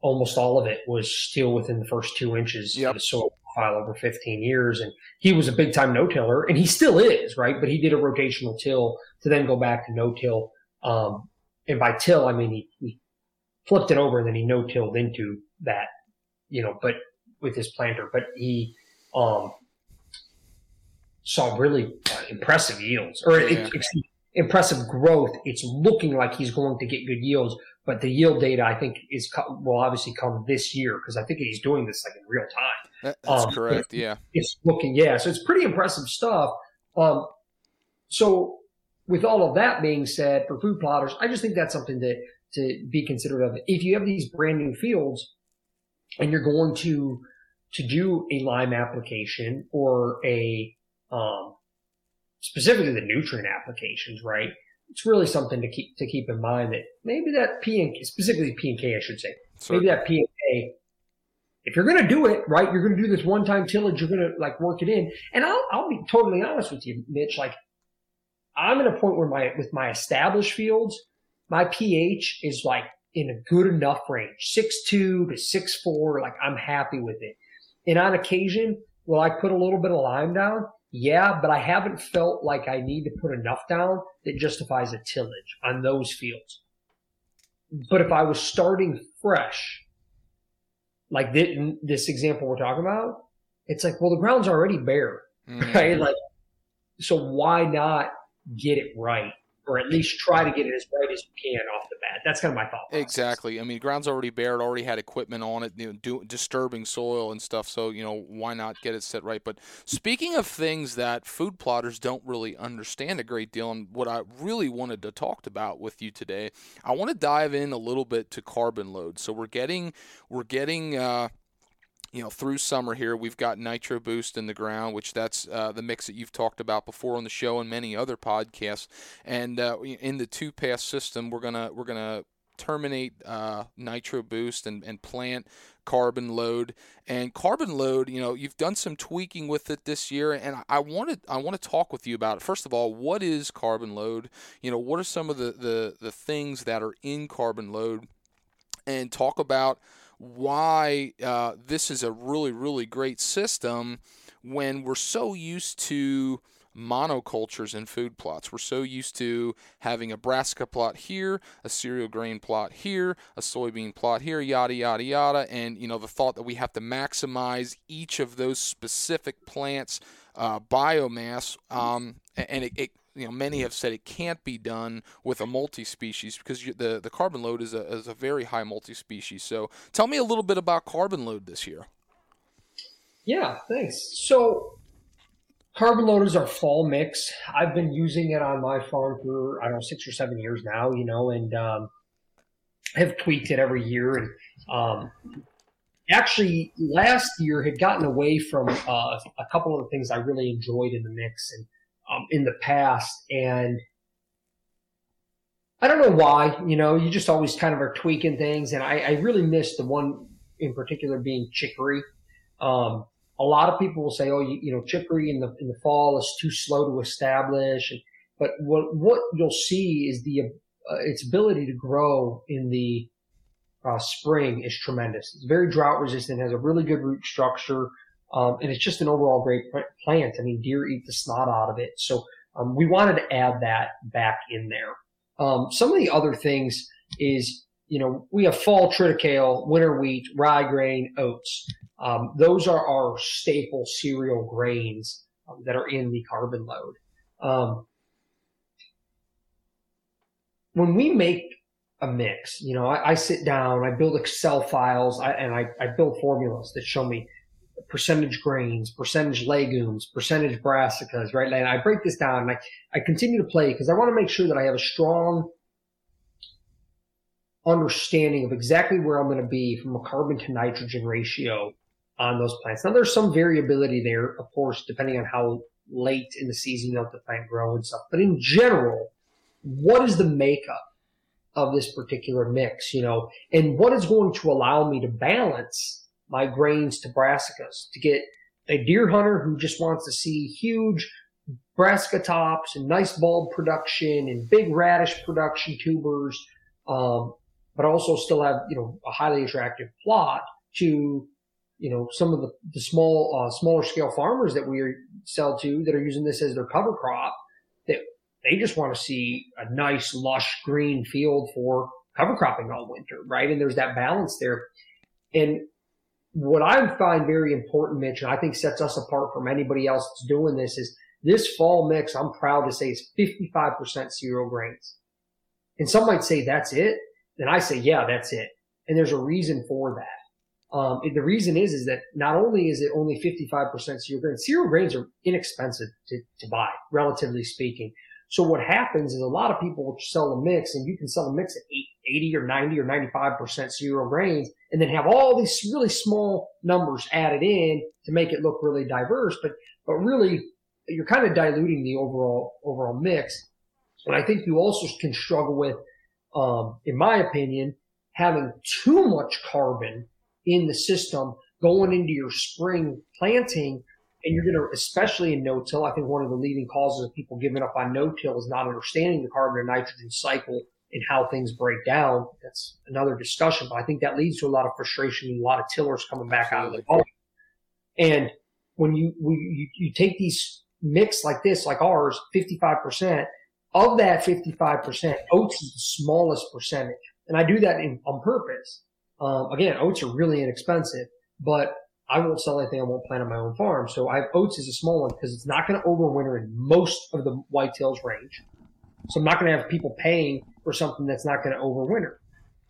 almost all of it was still within the first two inches yep. of the soil profile over 15 years. And he was a big time no tiller and he still is, right? But he did a rotational till to then go back to no till. Um, and by till, I mean, he, he flipped it over and then he no tilled into that, you know, but with his planter, but he, um, saw really uh, impressive yields or yeah. impressive growth. It's looking like he's going to get good yields, but the yield data I think is will obviously come this year because I think he's doing this like in real time. That's um, correct. Yeah, it's looking yeah, so it's pretty impressive stuff. Um, so with all of that being said, for food plotters, I just think that's something that to be considered of. If you have these brand new fields and you're going to to do a lime application or a um, specifically the nutrient applications, right? It's really something to keep to keep in mind that maybe that P and specifically P and K, I should say, Certainly. maybe that P and K. If you're going to do it right, you're going to do this one time tillage. You're going to like work it in. And I'll I'll be totally honest with you, Mitch. Like I'm at a point where my with my established fields, my pH is like in a good enough range, six two to six four. Like I'm happy with it. And on occasion, will I put a little bit of lime down? Yeah, but I haven't felt like I need to put enough down that justifies a tillage on those fields. But if I was starting fresh, like this example we're talking about, it's like, well, the ground's already bare, *laughs* mm-hmm. right? Like, so why not get it right? Or at least try to get it as right as you can off the bat. That's kind of my thought. Process. Exactly. I mean, ground's already bare. It already had equipment on it, you know, do, disturbing soil and stuff. So you know, why not get it set right? But speaking of things that food plotters don't really understand a great deal, and what I really wanted to talk about with you today, I want to dive in a little bit to carbon load. So we're getting we're getting. Uh, you know, through summer here, we've got Nitro Boost in the ground, which that's uh, the mix that you've talked about before on the show and many other podcasts. And uh, in the two pass system, we're gonna we're gonna terminate uh, Nitro Boost and, and plant carbon load. And carbon load you know you've done some tweaking with it this year and i wanted i want to talk with you about it. First of all what is carbon load? You know what are some of the the, the things that are in carbon load? And talk about why uh, this is a really, really great system when we're so used to monocultures and food plots. We're so used to having a brassica plot here, a cereal grain plot here, a soybean plot here, yada yada yada, and you know the thought that we have to maximize each of those specific plants' uh, biomass, um, and it, it you know many have said it can't be done with a multi-species because you, the the carbon load is a is a very high multi-species. So tell me a little bit about carbon load this year. Yeah, thanks. So carbon load is our fall mix. I've been using it on my farm for I don't know six or seven years now. You know, and um, have tweaked it every year and. Um, actually, last year had gotten away from uh, a couple of the things I really enjoyed in the mix, and um, in the past. And I don't know why, you know, you just always kind of are tweaking things. And I, I really missed the one in particular being chicory. Um, a lot of people will say, oh, you, you, know, chicory in the, in the fall is too slow to establish. But what, what you'll see is the, uh, its ability to grow in the uh, spring is tremendous. It's very drought resistant, has a really good root structure. Um, and it's just an overall great plant. I mean, deer eat the snot out of it. So um, we wanted to add that back in there. Um, some of the other things is, you know, we have fall triticale, winter wheat, rye grain, oats. Um, those are our staple cereal grains um, that are in the carbon load. Um, when we make a mix, you know, I, I, sit down, I build Excel files, I, and I, I build formulas that show me percentage grains, percentage legumes, percentage brassicas, right? And I break this down and I, I continue to play because I want to make sure that I have a strong understanding of exactly where I'm going to be from a carbon to nitrogen ratio on those plants. Now there's some variability there, of course, depending on how late in the season you let the plant grow and stuff. But in general, what is the makeup of this particular mix, you know, and what is going to allow me to balance my grains to brassicas to get a deer hunter who just wants to see huge brassica tops and nice bulb production and big radish production tubers, um, but also still have, you know, a highly attractive plot to, you know, some of the, the small, uh, smaller scale farmers that we sell to that are using this as their cover crop that they just want to see a nice lush green field for cover cropping all winter, right? And there's that balance there. And what I find very important, Mitch, and I think sets us apart from anybody else that's doing this is this fall mix, I'm proud to say is 55% cereal grains. And some might say that's it. And I say, yeah, that's it. And there's a reason for that. Um, the reason is, is that not only is it only 55% cereal grains, cereal grains are inexpensive to, to buy, relatively speaking. So what happens is a lot of people sell a mix and you can sell a mix at 80 or 90 or 95% cereal grains and then have all these really small numbers added in to make it look really diverse. But, but really you're kind of diluting the overall, overall mix. And I think you also can struggle with, um, in my opinion, having too much carbon in the system going into your spring planting and you're going to, especially in no-till, I think one of the leading causes of people giving up on no-till is not understanding the carbon and nitrogen cycle and how things break down. That's another discussion, but I think that leads to a lot of frustration and a lot of tillers coming back out of the farm. And when you, you, you take these mix like this, like ours, 55%, of that 55%, oats is the smallest percentage. And I do that in, on purpose. Um, again, oats are really inexpensive, but I won't sell anything I won't plant on my own farm. So I have oats as a small one because it's not going to overwinter in most of the whitetails range. So I'm not going to have people paying for something that's not going to overwinter.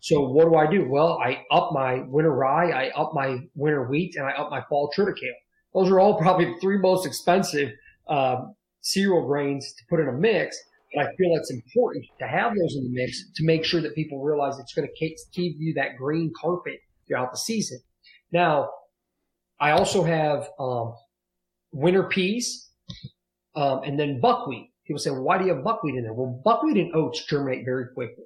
So what do I do? Well, I up my winter rye, I up my winter wheat, and I up my fall triticale. Those are all *laughs* probably the three most expensive um, cereal grains to put in a mix. But I feel it's important to have those in the mix to make sure that people realize it's going to keep you that green carpet throughout the season. Now, I also have um, winter peas um, and then buckwheat. People say, why do you have buckwheat in there? Well, buckwheat and oats germinate very quickly.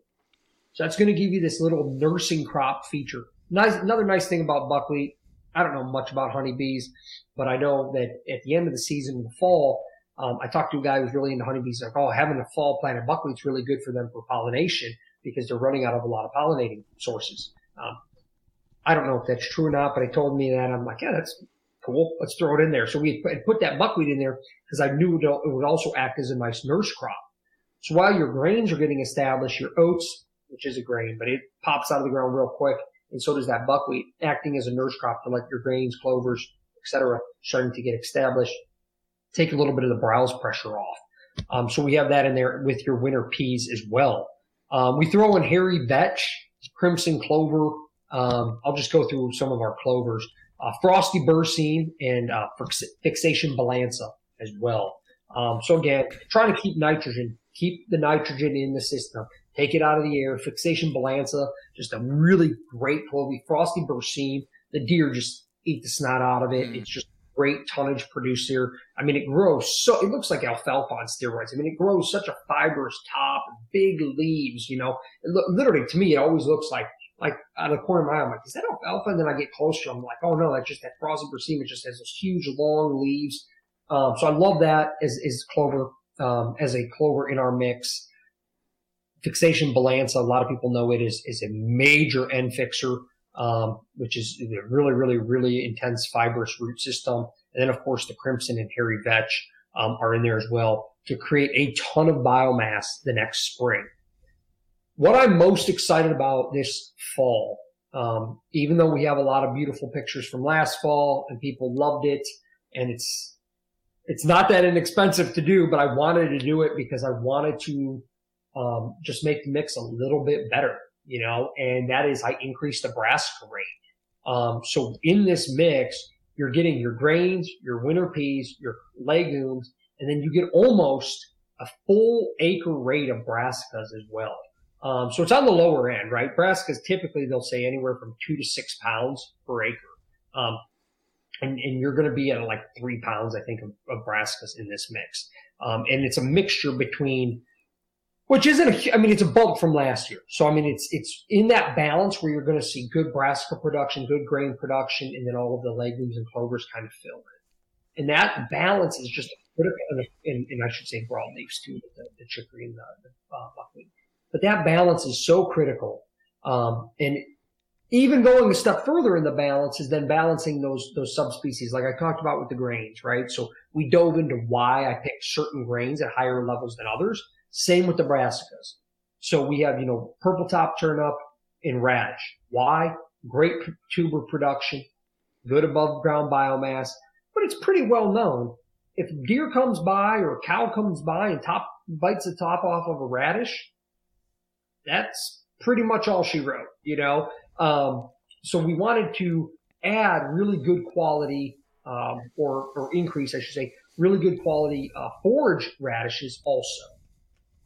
So that's going to give you this little nursing crop feature. Nice, another nice thing about buckwheat, I don't know much about honeybees, but I know that at the end of the season in the fall, um, I talked to a guy who's really into honeybees. Like, oh, having a fall planted buckwheat's really good for them for pollination because they're running out of a lot of pollinating sources. Um, I don't know if that's true or not, but he told me that. I'm like, yeah, that's cool. Let's throw it in there. So we put that buckwheat in there because I knew it would also act as a nice nurse crop. So while your grains are getting established, your oats, which is a grain, but it pops out of the ground real quick, and so does that buckwheat, acting as a nurse crop to let your grains, clovers, etc., starting to get established, take a little bit of the browse pressure off. Um, so we have that in there with your winter peas as well. Um, we throw in hairy vetch, crimson clover, um, I'll just go through some of our clovers. Uh, frosty Berseem and uh, fixation balansa as well. Um, so again, trying to keep nitrogen, keep the nitrogen in the system, take it out of the air. Fixation balansa, just a really great clover. Frosty Berseem, the deer just eat the snot out of it. Mm. It's just great tonnage producer. I mean, it grows so, it looks like alfalfa on steroids. I mean, it grows such a fibrous top, big leaves, you know, it literally to me, it always looks like like out of the corner of my eye, I'm like, is that alfalfa? And then I get closer, I'm like, oh no, that's just that frosty Berseem. It just has those huge long leaves. Um, so I love that as, as clover, um, as a clover in our mix. Fixation Balansa, a lot of people know it is, is a major N fixer, um, which is a really, really, really intense fibrous root system. And then of course the Crimson and Hairy Vetch, um, are in there as well to create a ton of biomass the next spring what I'm most excited about this fall, um, even though we have a lot of beautiful pictures from last fall and people loved it, and it's it's not that inexpensive to do, but I wanted to do it because I wanted to um, just make the mix a little bit better, you know, and that is I increased the brassica rate. Um, so in this mix, you're getting your grains, your winter peas, your legumes, and then you get almost a full acre rate of brassicas as well. Um, so it's on the lower end, right? Brassicas typically they'll say anywhere from two to six pounds per acre. Um, and, and you're going to be at like three pounds, I think, of, of brassicas in this mix. Um, and it's a mixture between, which isn't a, I mean, it's a bump from last year. So, I mean, it's, it's in that balance where you're going to see good brassica production, good grain production, and then all of the legumes and clovers kind of fill in. and that balance is just critical. And, and, I should say broadleafs too, the, the chicory and the, the uh, buckwheat. But that balance is so critical. Um, and even going a step further in the balance is then balancing those those subspecies, like I talked about with the grains, right? So we dove into why I picked certain grains at higher levels than others. Same with the brassicas. So we have, you know, purple top turnip in radish. Why? Great tuber production, good above ground biomass, but it's pretty well known. If deer comes by or a cow comes by and top bites the top off of a radish, that's pretty much all she wrote, you know? Um, so we wanted to add really good quality, um, or, or increase, I should say, really good quality, uh, forage radishes also.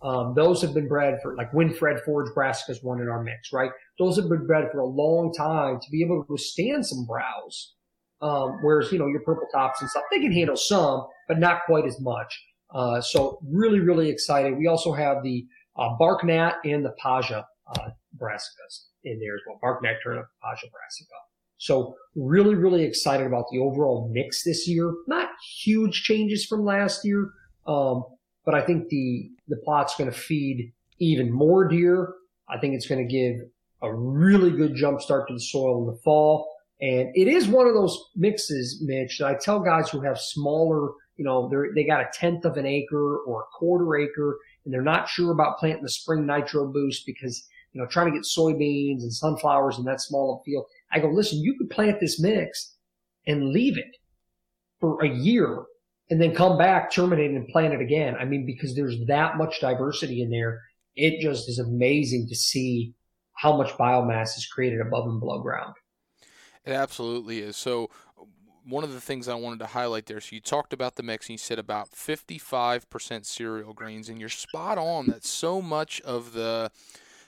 Um, those have been bred for like Winfred Forage Brassicas one in our mix, right? Those have been bred for a long time to be able to withstand some browse. Um, whereas, you know, your purple tops and stuff, they can handle some, but not quite as much. Uh, so really, really excited. We also have the uh, Barkant and the Pasja uh, brassicas in there as well. Barkant turnip, Pasja brassica. So really, really excited about the overall mix this year. Not huge changes from last year, um, but I think the the plot's going to feed even more deer. I think it's going to give a really good jump start to the soil in the fall. And it is one of those mixes, Mitch, that I tell guys who have smaller, you know, they're they got a tenth of an acre or a quarter acre and they're not sure about planting the spring nitro boost because, you know, trying to get soybeans and sunflowers in that small field. I go, listen, you could plant this mix and leave it for a year and then come back, terminate and plant it again. I mean, because there's that much diversity in there. It just is amazing to see how much biomass is created above and below ground. It absolutely is. So one of the things I wanted to highlight there, so you talked about the mix and you said about 55% cereal grains, and you're spot on that so much of the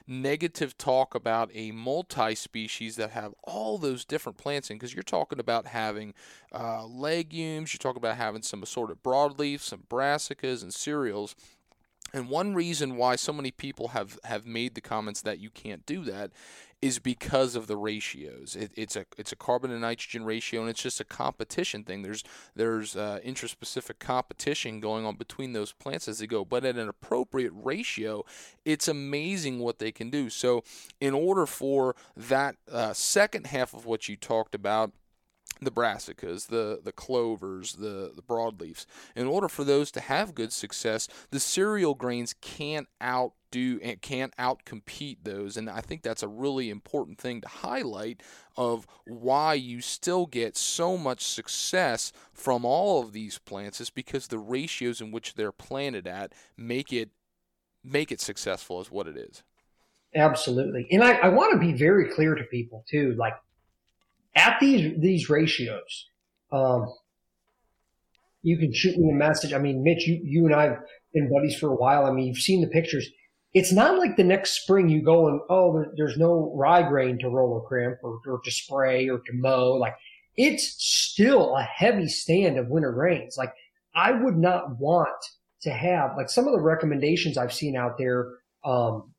negative talk about a multi-species that have all those different plants in because you're talking about having uh, legumes you're talking about having some assorted broadleafs some brassicas and cereals. And one reason why so many people have, have made the comments that you can't do that is because of the ratios. It, it's a it's a carbon and nitrogen ratio, and it's just a competition thing. There's there's uh, intraspecific competition going on between those plants as they go, but at an appropriate ratio, it's amazing what they can do. So, in order for that uh, second half of what you talked about the brassicas, the, the clovers, the, the broadleafs. In order for those to have good success, the cereal grains can't outdo and can't outcompete those. And I think that's a really important thing to highlight of why you still get so much success from all of these plants is because the ratios in which they're planted at make it make it successful is what it is. Absolutely. And I, I want to be very clear to people too. Like at these these ratios, um, you can shoot me a message. I mean, Mitch, you you and I have been buddies for a while. I mean, you've seen the pictures. It's not like the next spring you go and oh, there, there's no rye grain to roller crimp or, or to spray or to mow. Like it's still a heavy stand of winter grains. Like I would not want to have like some of the recommendations I've seen out there um,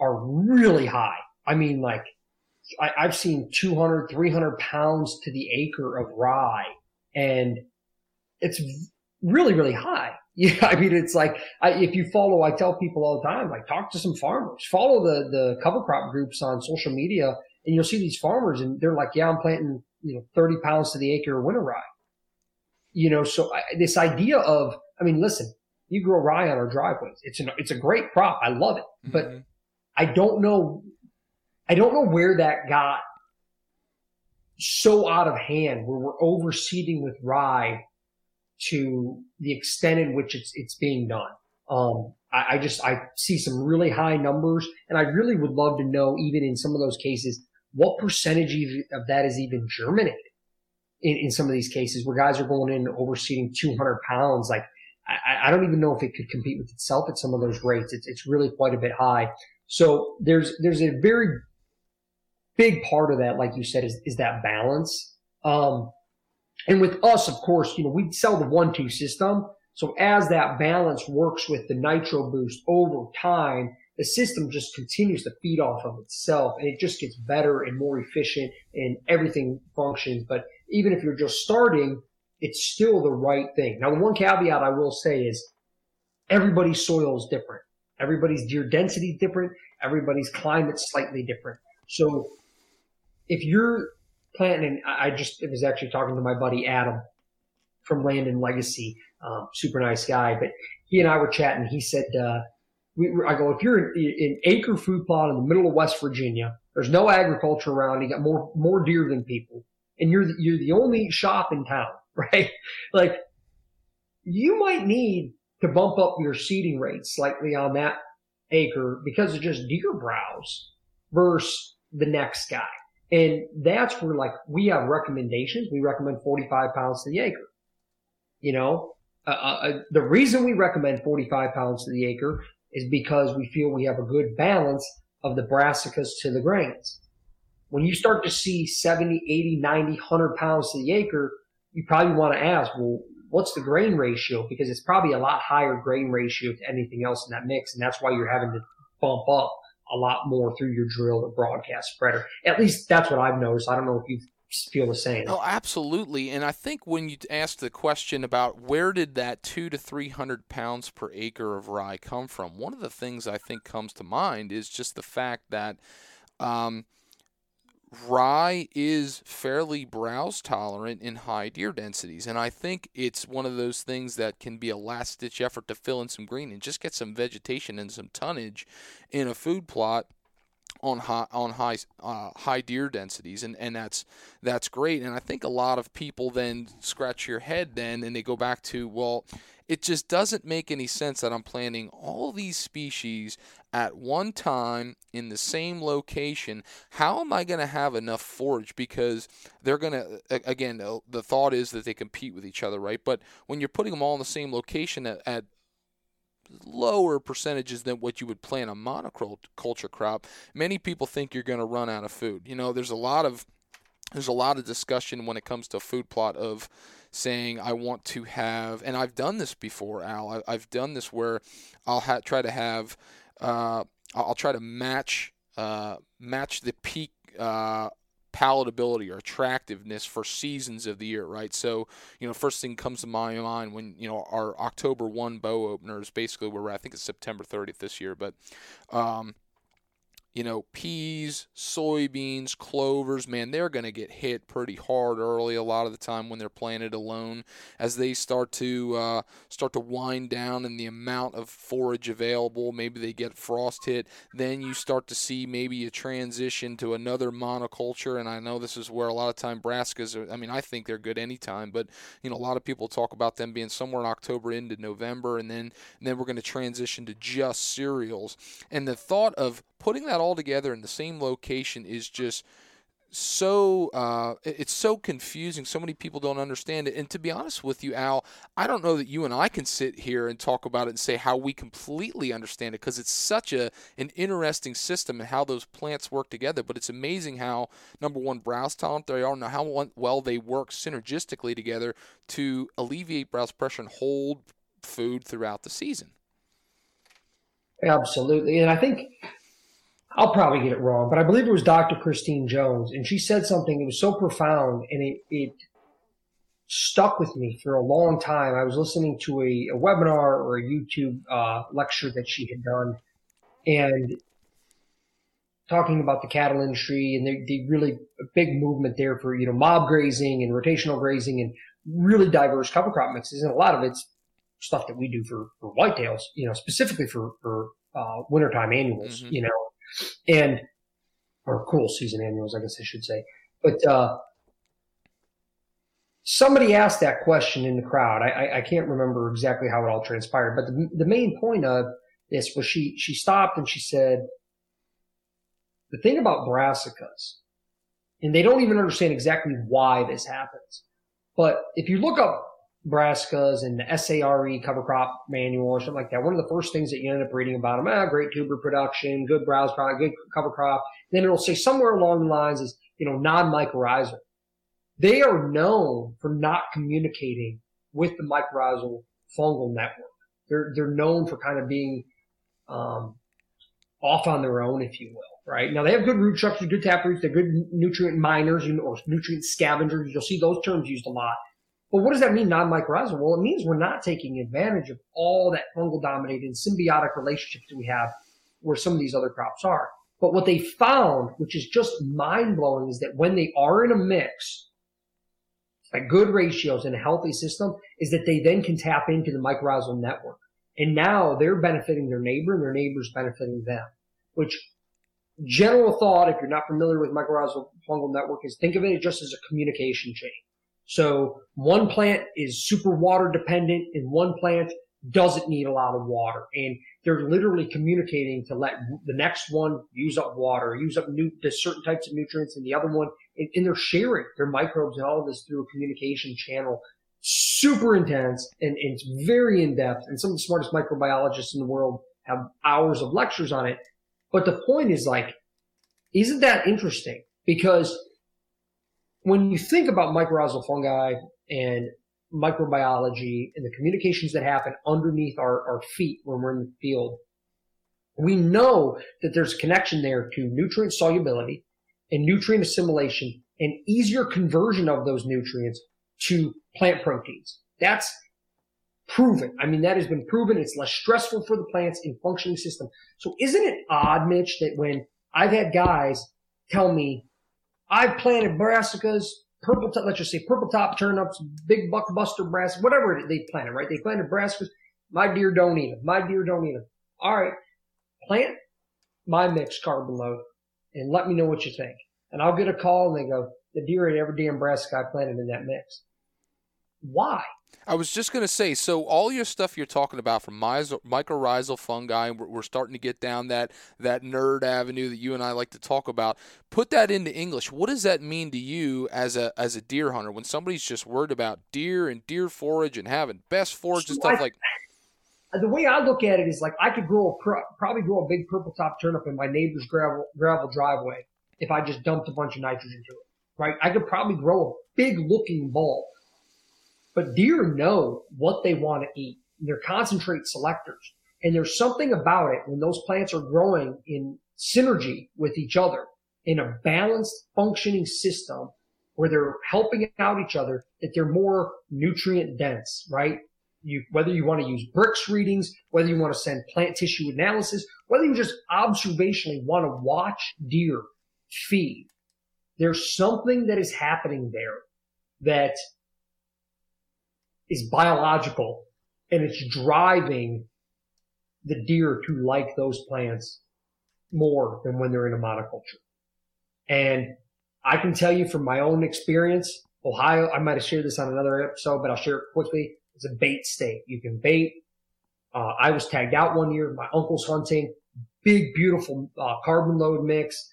are really high. I mean, like I, have seen 200, 300 pounds to the acre of rye and it's really, really high. *laughs* Yeah. I mean, it's like, I, if you follow, I tell people all the time, like talk to some farmers, follow the, the cover crop groups on social media and you'll see these farmers and they're like, yeah, I'm planting, you know, 30 pounds to the acre of winter rye. You know, so I, this idea of, I mean, listen, you grow rye on our driveways. It's an, it's a great crop. I love it, but mm-hmm. I don't know I don't know where that got so out of hand where we're overseeding with rye to the extent in which it's it's being done. Um, I, I, just I see some really high numbers, and I really would love to know, even in some of those cases, what percentage of that is even germinated. In, in some of these cases, where guys are going in overseeding 200 pounds, like I, I don't even know if it could compete with itself at some of those rates. It's it's really quite a bit high. So there's there's a very big part of that, like you said, is, is that balance. Um, and with us, of course, you know, we sell the one, two system. So as that balance works with the nitro boost over time, the system just continues to feed off of itself and it just gets better and more efficient and everything functions. But even if you're just starting, it's still the right thing. Now, the one caveat I will say is everybody's soil is different. Everybody's deer density different. Everybody's climate's slightly different. So if you're planting, I just was actually talking to my buddy Adam from Land and Legacy, um, super nice guy, but he and I were chatting. He said, uh, we, I go, if you're in acre food plot in the middle of West Virginia, there's no agriculture around, you got more, more deer than people, and you're, the, you're the only shop in town, *laughs* right? Like, you might need to bump up your seeding rate slightly on that acre because of just deer browse versus the next guy. And that's where like we have recommendations. We recommend 45 pounds to the acre. You know, uh, uh, uh the reason we recommend 45 pounds to the acre is because we feel we have a good balance of the brassicas to the grains. When you start to see 70, 80, 90, 100 pounds to the acre, you probably want to ask, well, what's the grain ratio? Because it's probably a lot higher grain ratio to anything else in that mix. And that's why you're having to bump up a lot more through your drill or broadcast spreader. At least that's what I've noticed. I don't know if you feel the same. Oh, absolutely. And I think when you asked the question about where did that two to three hundred pounds per acre of rye come from, one of the things I think comes to mind is just the fact that um, rye is fairly browse tolerant in high deer densities. And I think it's one of those things that can be a last ditch effort to fill in some green and just get some vegetation and some tonnage in a food plot on high on high uh, high deer densities and and that's that's great and I think a lot of people then scratch your head then and they go back to well it just doesn't make any sense that I'm planting all these species at one time in the same location. How am I going to have enough forage? Because they're going to, again, uh, the thought is that they compete with each other, right? But when you're putting them all in the same location at, at lower percentages than what you would plant a monoculture crop, many people think you're going to run out of food. You know, there's a lot of there's a lot of discussion when it comes to food plot of saying I want to have, and I've done this before, Al. I, have done this where I'll ha- try to have, uh, I'll try to match uh, match the peak uh, palatability or attractiveness for seasons of the year, right? So, you know, first thing comes to my mind when, you know, our October 1 bow opener is basically where I think it's September 30th this year, but um, you know, peas, soybeans, clovers, man, they're going to get hit pretty hard early a lot of the time when they're planted alone as they start to uh, start to wind down in the amount of forage available. Maybe they get frost hit. Then you start to see maybe a transition to another monoculture. And I know this is where a lot of time brassicas are, I mean, I think they're good anytime, but, you know, a lot of people talk about them being somewhere in October into November. And then, and then we're going to transition to just cereals. And the thought of putting that all together in the same location is just so uh, it's so confusing. So many people don't understand it. And to be honest with you, Al, I don't know that you and I can sit here and talk about it and say how we completely understand it because it's such a an interesting system and how those plants work together. But it's amazing how number one browse tolerant they are, and how well they work synergistically together to alleviate browse pressure and hold food throughout the season. Absolutely, and I think I'll probably get it wrong, but I believe it was Dr. Christine Jones, and she said something that was so profound and it, it stuck with me for a long time. I was listening to a, a webinar or a YouTube uh, lecture that she had done, and talking about the cattle industry and the, really a big movement there for you know mob grazing and rotational grazing and really diverse cover crop mixes, and a lot of it's stuff that we do for, for whitetails, you know, specifically for for uh, wintertime annuals, mm-hmm. you know, and or cool season annuals, I guess I should say. But uh, somebody asked that question in the crowd. I, I, can't remember exactly how it all transpired, but the, the main point of this was she she stopped and she said, the thing about brassicas, and they don't even understand exactly why this happens. But if you look up brassicas and the SARE cover crop manual or something like that. One of the first things that you end up reading about them, ah, great tuber production, good browse product, good cover crop. Then it'll say somewhere along the lines is, you know, non-mycorrhizal. They are known for not communicating with the mycorrhizal fungal network. They're, they're known for kind of being, um, off on their own, if you will, right? Now they have good root structure, good tap roots, they're good nutrient miners or nutrient scavengers. You'll see those terms used a lot But what does that mean, non-mycorrhizal? Well, it means we're not taking advantage of all that fungal dominated symbiotic relationships we have where some of these other crops are. But what they found, which is just mind blowing, is that when they are in a mix, at good ratios in a healthy system, is that they then can tap into the mycorrhizal network. And now they're benefiting their neighbor and their neighbor's benefiting them, which general thought, if you're not familiar with mycorrhizal fungal network, is think of it just as a communication chain. So one plant is super water dependent and one plant doesn't need a lot of water. And they're literally communicating to let the next one use up water, use up new, certain types of nutrients and the other one, and, and they're sharing their microbes and all of this through a communication channel. Super intense and, and it's very in depth. And some of the smartest microbiologists in the world have hours of lectures on it. But the point is like, isn't that interesting? Because when you think about mycorrhizal fungi and microbiology and the communications that happen underneath our, our feet when we're in the field, we know that there's a connection there to nutrient solubility and nutrient assimilation and easier conversion of those nutrients to plant proteins. That's proven. I mean, that has been proven. It's less stressful for the plants in functioning system. So isn't it odd, Mitch, that when I've had guys tell me I've planted brassicas, purple top, let's just say purple top turnips, big buckbuster brass, whatever they planted, right? They planted brassicas. My deer don't eat them. My deer don't eat them. All right. Plant my mixed carbon load and let me know what you think. And I'll get a call and they go, the deer ate every damn brassica I planted in that mix. Why? I was just going to say, so all your stuff you're talking about from mycorrhizal fungi, we're, we're, starting to get down that that nerd avenue that you and I like to talk about. Put that into English. What does that mean to you as a as a deer hunter when somebody's just worried about deer and deer forage and having best forage and stuff I, like? *laughs* The way I look at it is like I could grow a probably grow a big purple top turnip in my neighbor's gravel gravel driveway if I just dumped a bunch of nitrogen to it. Right? I could probably grow a big looking bulb but deer know what they want to eat. They're concentrate selectors. And there's something about it when those plants are growing in synergy with each other in a balanced functioning system where they're helping out each other that they're more nutrient dense, right? You, whether you want to use Brix readings, whether you want to send plant tissue analysis, whether you just observationally want to watch deer feed, there's something that is happening there that is biological and it's driving the deer to like those plants more than when they're in a monoculture. And I can tell you from my own experience, Ohio, I might have shared this on another episode, but I'll share it quickly. It's a bait state. You can bait. Uh, I was tagged out one year. My uncle's hunting, big, beautiful uh, carbon load mix.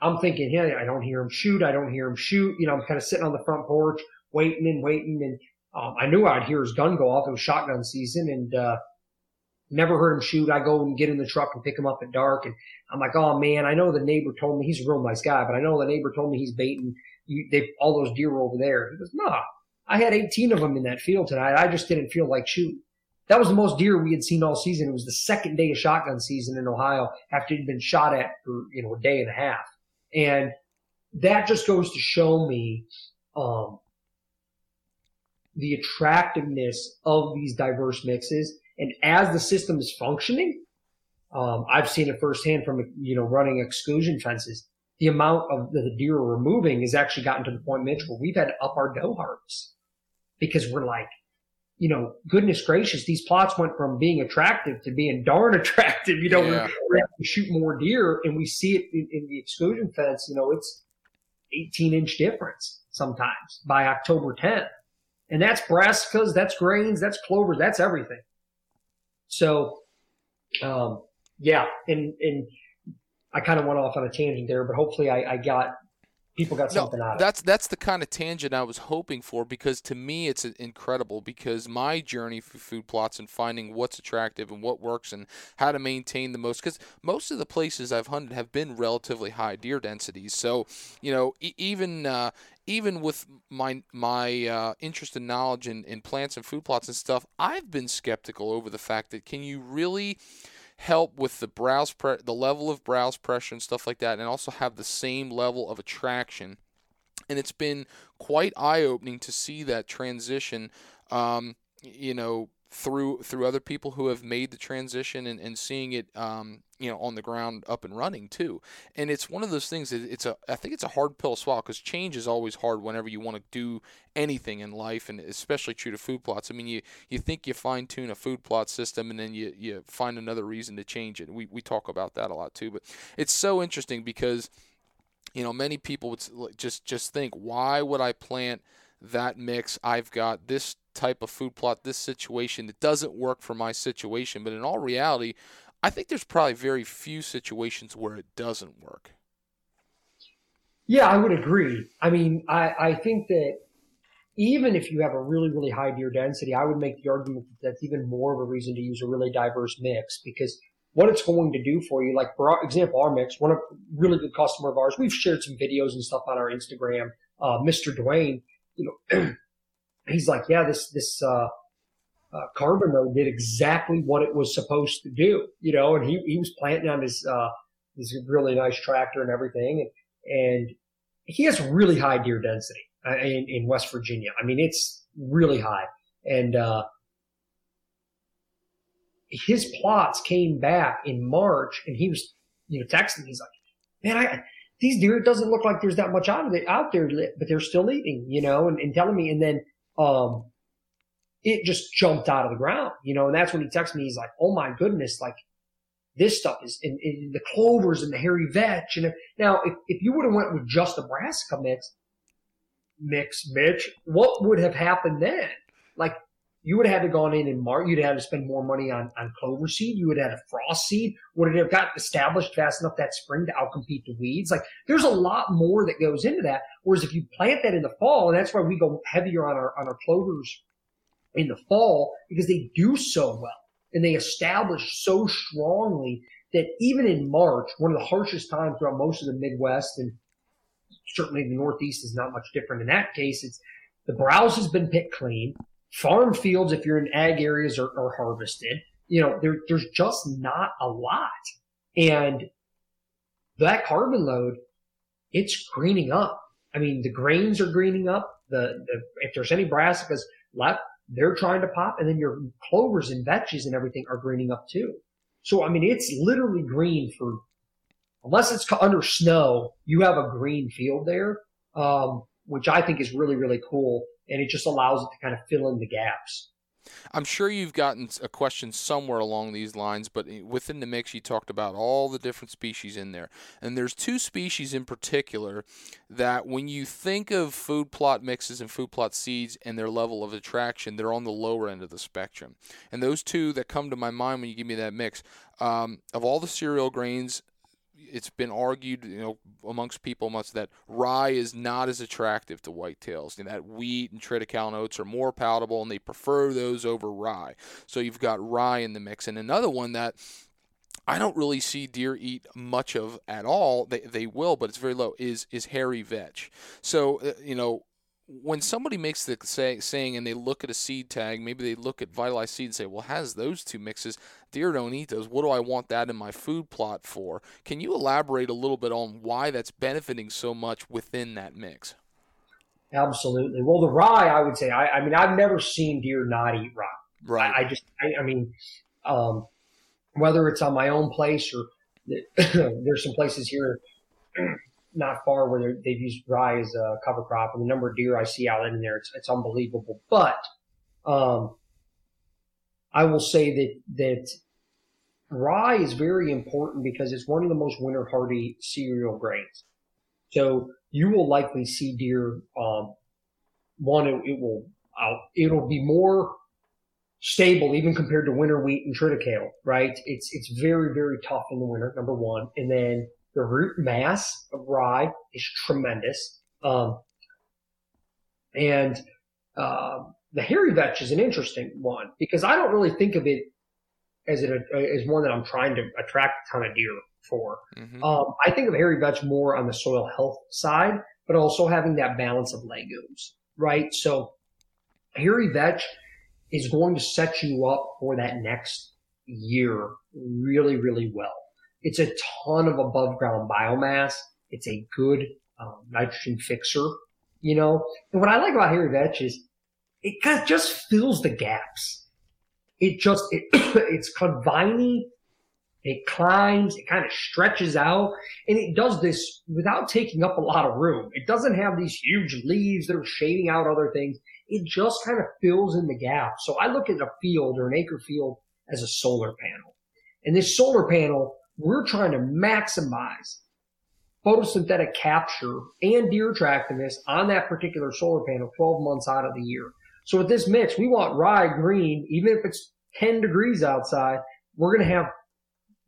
I'm thinking, hey, I don't hear him shoot. I don't hear him shoot. You know, I'm kind of sitting on the front porch waiting and waiting. And um, I knew I'd hear his gun go off. It was shotgun season and, uh, never heard him shoot. I go and get in the truck and pick him up at dark. And I'm like, oh man, I know the neighbor told me he's a real nice guy, but I know the neighbor told me he's baiting you, they, all those deer were over there. He goes, nah, I had 18 of them in that field tonight. I just didn't feel like shooting. That was the most deer we had seen all season. It was the second day of shotgun season in Ohio after he'd been shot at for, you know, a day and a half. And that just goes to show me, um, the attractiveness of these diverse mixes. And as the system is functioning, um, I've seen it firsthand from, you know, running exclusion fences. The amount of the deer are removing has actually gotten to the point, Mitch, where we've had to up our doe harvest because we're like, you know, goodness gracious, these plots went from being attractive to being *laughs* darn attractive. You know, yeah. we have to shoot more deer and we see it in, in the exclusion fence. You know, it's 18 inch difference sometimes by October 10th. And that's brassicas, that's grains, that's clover, that's everything. So, um, yeah, and, and I kind of went off on a tangent there, but hopefully I, I got people got something no, out of that's, it. That's the kind of tangent I was hoping for because to me it's incredible because my journey for food plots and finding what's attractive and what works and how to maintain the most because most of the places I've hunted have been relatively high deer densities. So you know e- even uh, even with my my uh, interest in knowledge in, in plants and food plots and stuff, I've been skeptical over the fact that can you really help with the browse pre- the level of browse pressure and stuff like that, and also have the same level of attraction. And it's been quite eye opening to see that transition. Um, you know, through through other people who have made the transition and, and seeing it um, you know on the ground up and running too. And it's one of those things that it's a i think it's a hard pill to swallow because change is always hard whenever you want to do anything in life and especially true to food plots. I mean you you think you fine tune a food plot system and then you you find another reason to change it. We, we talk about that a lot too but it's so interesting because you know many people would just just think why would i plant that mix i've got this type of food plot, this situation that doesn't work for my situation. But in all reality, I think there's probably very few situations where it doesn't work. Yeah, I would agree. I mean, I, I think that even if you have a really, really high deer density, I would make the argument that that's even more of a reason to use a really diverse mix because what it's going to do for you, like for example, our mix, one of really good customer of ours, we've shared some videos and stuff on our Instagram, uh, Mr. Dwayne, you know, *clears throat* he's like, yeah, this, this, uh, uh, carbon load did exactly what it was supposed to do, you know, and he, he was planting on his, uh, really nice tractor and everything. And, and he has really high deer density uh, in, in West Virginia. I mean, it's really high. And, uh, his plots came back in March and he was, you know, texting. He's like, man, I, these deer, it doesn't look like there's that much out of it out there, but they're still eating, you know, and, and telling me. And then um, it just jumped out of the ground, you know, and that's when he texts me. He's like, "Oh my goodness, like this stuff is in, in the clovers and the hairy vetch." And now, if, if you would have went with just the brassica mix, mix, Mitch, what would have happened then? You would have had to gone in and mark. You'd have had to spend more money on, on clover seed. You would have had a frost seed. Would it have gotten established fast enough that spring to outcompete the weeds? Like there's a lot more that goes into that. Whereas if you plant that in the fall, and that's why we go heavier on our, on our clovers in the fall because they do so well and they establish so strongly that even in March, one of the harshest times throughout most of the Midwest and certainly the Northeast is not much different in that case. It's the browse has been picked clean farm fields, if you're in ag areas, are, are harvested. You know, there, there's just not a lot. And that carbon load, it's greening up. I mean, the grains are greening up. The, the if there's any brassicas left, they're trying to pop, and then your clovers and vetches and everything are greening up too. So I mean, it's literally green for unless it's under snow. You have a green field there, um, which I think is really really cool and it just allows it to kind of fill in the gaps. I'm sure you've gotten a question somewhere along these lines, but within the mix, you talked about all the different species in there. And there's two species in particular that, when you think of food plot mixes and food plot seeds and their level of attraction, they're on the lower end of the spectrum. And those two that come to my mind when you give me that mix, um, of all the cereal grains, it's been argued, you know, amongst people much that rye is not as attractive to whitetails. Know, that wheat and triticale oats are more palatable, and they prefer those over rye. So you've got rye in the mix, and another one that I don't really see deer eat much of at all. They, they will, but it's very low. Is is hairy vetch. So uh, you know when somebody makes the say, saying and they look at a seed tag, maybe they look at Vitalize seed and say, well, has those two mixes? Deer don't eat those. What do I want that in my food plot for? Can you elaborate a little bit on why that's benefiting so much within that mix? Absolutely. Well, the rye, I would say, I, I mean, I've never seen deer not eat rye. Right. I, I just, I, I mean, um, whether it's on my own place or *coughs* there's some places here not far where they've used rye as a cover crop, and the number of deer I see out in there, it's, it's unbelievable. But um, I will say that that rye is very important because it's one of the most winter hardy cereal grains. So you will likely see deer. Um, one, it, it will it'll be more stable even compared to winter wheat and triticale, right? It's it's very very tough in the winter. Number one, and then the root mass of rye is tremendous. Um, and uh, the hairy vetch is an interesting one because I don't really think of it as it as one that I'm trying to attract a ton of deer for. Mm-hmm. Um, I think of hairy vetch more on the soil health side, but also having that balance of legumes, right? So hairy vetch is going to set you up for that next year really, really well. It's a ton of above ground biomass. It's a good um, nitrogen fixer. you know. And what I like about hairy vetch is it kind of just fills the gaps. It just it, *coughs* it's viney. It climbs, it kind of stretches out, and it does this without taking up a lot of room. It doesn't have these huge leaves that are shading out other things. It just kind of fills in the gap. So I look at a field or an acre field as a solar panel. And this solar panel, we're trying to maximize photosynthetic capture and deer attractiveness on that particular solar panel 12 months out of the year. So with this mix, we want rye green, even if it's 10 degrees outside, we're going to have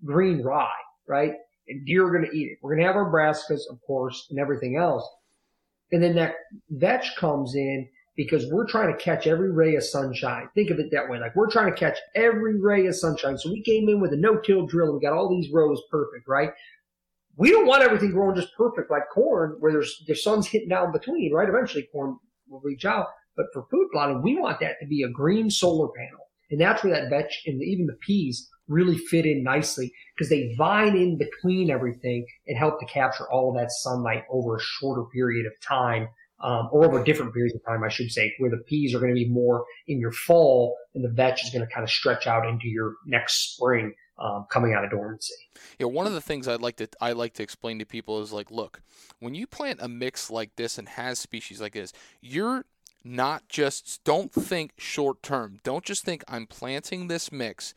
green rye, right? And deer are going to eat it. We're going to have our brassicas, of course, and everything else. And then that vetch comes in because we're trying to catch every ray of sunshine. Think of it that way. Like we're trying to catch every ray of sunshine. So we came in with a no-till drill and we got all these rows perfect, right? We don't want everything growing just perfect like corn where there's the sun's hitting down between, right? Eventually corn will reach out. But for food plotting, we want that to be a green solar panel. And that's where that vetch and even the peas really fit in nicely because they vine in between everything and help to capture all of that sunlight over a shorter period of time um, or over different periods of time, I should say, where the peas are going to be more in your fall and the vetch is going to kind of stretch out into your next spring. Um, coming out of dormancy. Yeah, one of the things I'd like to I like to explain to people is like, look, when you plant a mix like this and has species like this, you're not just don't think short term. Don't just think I'm planting this mix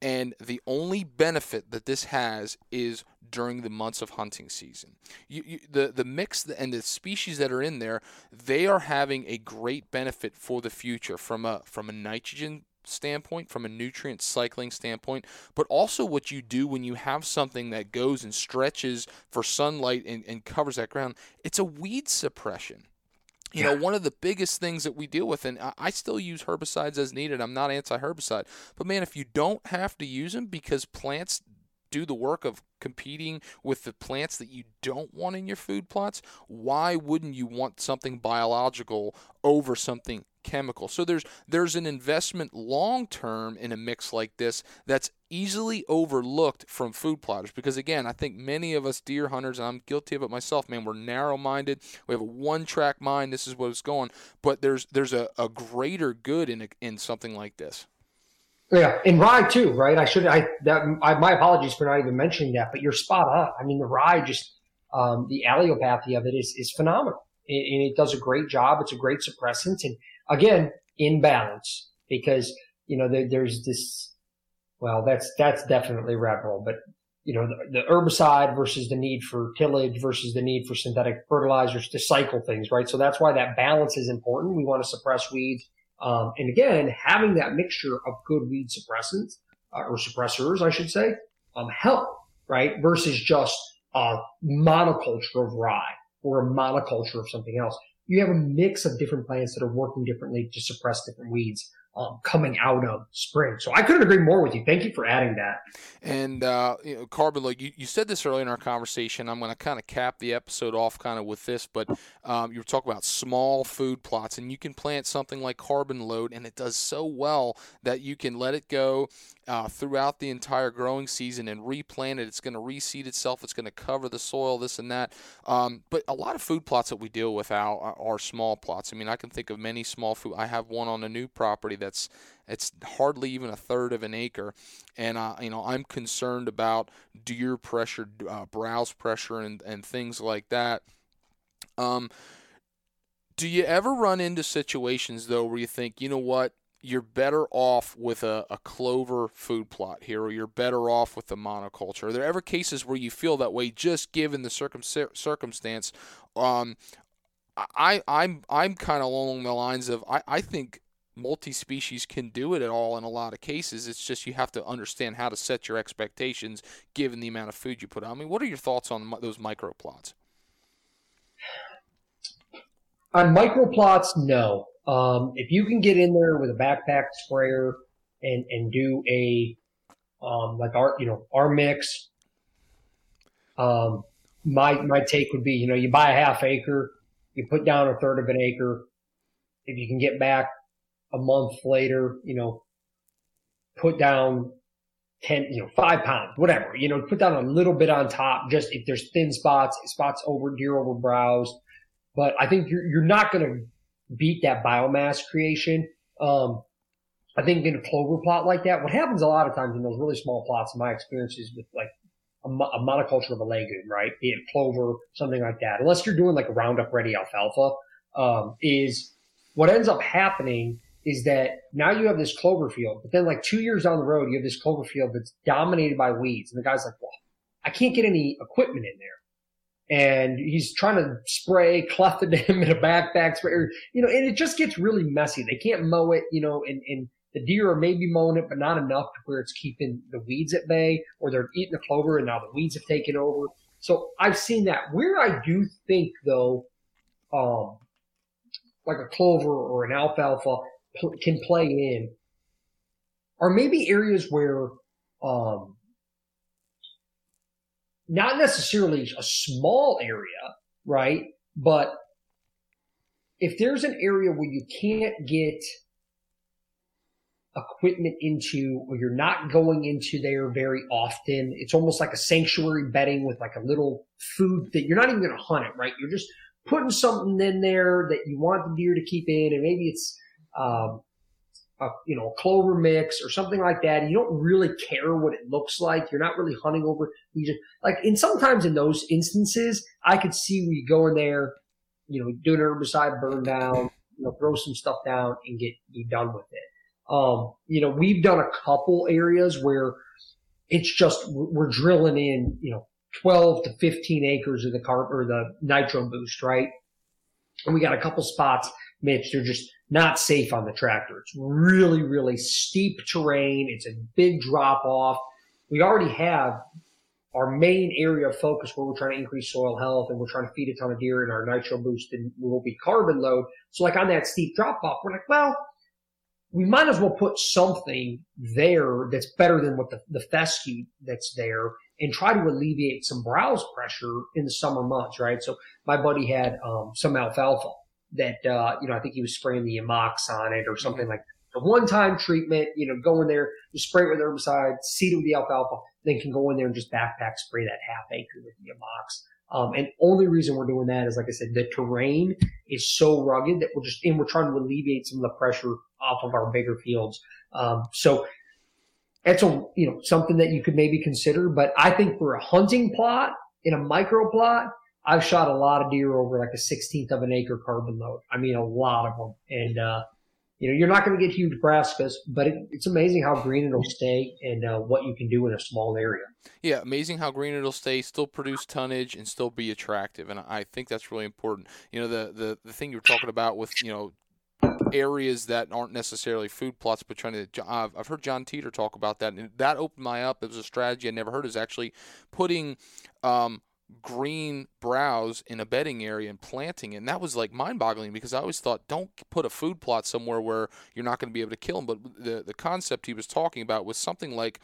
and the only benefit that this has is during the months of hunting season. You, you, the the mix and the species that are in there, they are having a great benefit for the future from a from a nitrogen standpoint, from a nutrient cycling standpoint, but also what you do when you have something that goes and stretches for sunlight and, and covers that ground. It's a weed suppression. You yeah. know, one of the biggest things that we deal with, and I still use herbicides as needed. I'm not anti-herbicide, but man, if you don't have to use them because plants do the work of competing with the plants that you don't want in your food plots, why wouldn't you want something biological over something chemical. So there's there's an investment long term in a mix like this that's easily overlooked from food plotters because again, I think many of us deer hunters, and I'm guilty of it myself, man, we're narrow minded. We have a one track mind. This is what's going. But there's there's a, a greater good in a, in something like this. Yeah, and rye too, right? I should I that I, my apologies for not even mentioning that, but you're spot on. I mean, the rye just um, the allelopathy of it is is phenomenal, and, and it does a great job. It's a great suppressant, and again, in balance because, you know, there, there's this, well, that's, that's definitely rebel, but you know, the, the, herbicide versus the need for tillage versus the need for synthetic fertilizers to cycle things, right? So that's why that balance is important. We want to suppress weeds. Um, and again, having that mixture of good weed suppressants uh, or suppressors, I should say, um, help, right? Versus just a monoculture of rye or a monoculture of something else you have a mix of different plants that are working differently to suppress different weeds um, coming out of spring. So I couldn't agree more with you. Thank you for adding that. And uh, you know, Carbon, you, you said this earlier in our conversation. I'm going to kind of cap the episode off kind of with this, but um, you were talking about small food plots, and you can plant something like Carbon Load, and it does so well that you can let it go uh, throughout the entire growing season and replant it. It's going to reseed itself. It's going to cover the soil, this and that. Um, but a lot of food plots that we deal with are, are small plots. I mean, I can think of many small food. I have one on a new property that's it's hardly even a third of an acre, and uh, you know I'm concerned about deer pressure, uh, browse pressure, and and things like that. Um, do you ever run into situations though where you think, you know what, you're better off with a, a clover food plot here, or you're better off with the monoculture? Are there ever cases where you feel that way, just given the circum- circumstance? Um, I I'm I'm kind of along the lines of I, I think multi-species can do it at all in a lot of cases. It's just you have to understand how to set your expectations given the amount of food you put out. I mean, what are your thoughts on those microplots? On microplots, no. Um, if you can get in there with a backpack sprayer and and do a um, like our you know our mix, um, my my take would be you know you buy a half acre, you put down a third of an acre. If you can get back a month later, you know, put down 10, you know, five pounds, whatever, you know, put down a little bit on top, just if there's thin spots, spots over deer over brows. but I think you're you're not going to beat that biomass creation. Um, I think in a clover plot like that, what happens a lot of times in those really small plots, in my experiences with like a, a monoculture of a legume, right? Be it clover, something like that. Unless you're doing like a Roundup Ready alfalfa, um, is what ends up happening is that now you have this clover field, but then like two years down the road, you have this clover field that's dominated by weeds. And the guy's like, well, I can't get any equipment in there. And he's trying to spray clethodim *laughs* in a backpack sprayer, you know, and it just gets really messy. They can't mow it, you know, and, and the deer are maybe mowing it, but not enough to where it's keeping the weeds at bay, or they're eating the clover and now the weeds have taken over. So I've seen that. Where I do think though, um, like a clover or an alfalfa pl- can play in are maybe areas where, um, not necessarily a small area, right? But if there's an area where you can't get equipment into or you're not going into there very often. It's almost like a sanctuary bedding with like a little food that you're not even going to hunt it, right? You're just putting something in there that you want the deer to keep in and maybe it's, um, a, you know, a clover mix or something like that. You don't really care what it looks like. You're not really hunting over. You just like, and sometimes in those instances, I could see we go in there, you know, do an herbicide burn down, you know, throw some stuff down and get be done with it. Um, you know, we've done a couple areas where it's just we're drilling in, you know, 12 to 15 acres of the carb or the nitro boost, right? And we got a couple spots, Mitch, they're just not safe on the tractor. It's really, really steep terrain. It's a big drop off. We already have our main area of focus where we're trying to increase soil health and we're trying to feed a ton of deer in our nitro boost and will be carbon load. So like on that steep drop off, we're like, well, we might as well put something there that's better than what the, the fescue that's there and try to alleviate some browse pressure in the summer months, right? So my buddy had um, some alfalfa that, uh, you know, I think he was spraying the Amox on it or something like that. A one-time treatment, you know, go in there, you spray it with herbicide, seed it with the alfalfa, then can go in there and just backpack spray that half acre with the Amox. Um, and only reason we're doing that is, like I said, the terrain is so rugged that we're just, and we're trying to alleviate some of the pressure off of our bigger fields. Um, so that's a, you know, something that you could maybe consider. But I think for a hunting plot in a micro plot, I've shot a lot of deer over like a 16th of an acre carbon load. I mean, a lot of them. And, uh, you know, you're not going to get huge brassicas, but it, it's amazing how green it'll stay and uh, what you can do in a small area. Yeah, amazing how green it'll stay, still produce tonnage, and still be attractive. And I think that's really important. You know, the the, the thing you were talking about with you know areas that aren't necessarily food plots, but trying to. I've, I've heard John Teeter talk about that, and that opened my up. It was a strategy I never heard. Is actually putting um, green browse in a bedding area and planting it. And that was like mind boggling because I always thought, don't put a food plot somewhere where you're not going to be able to kill them. But the, the concept he was talking about was something like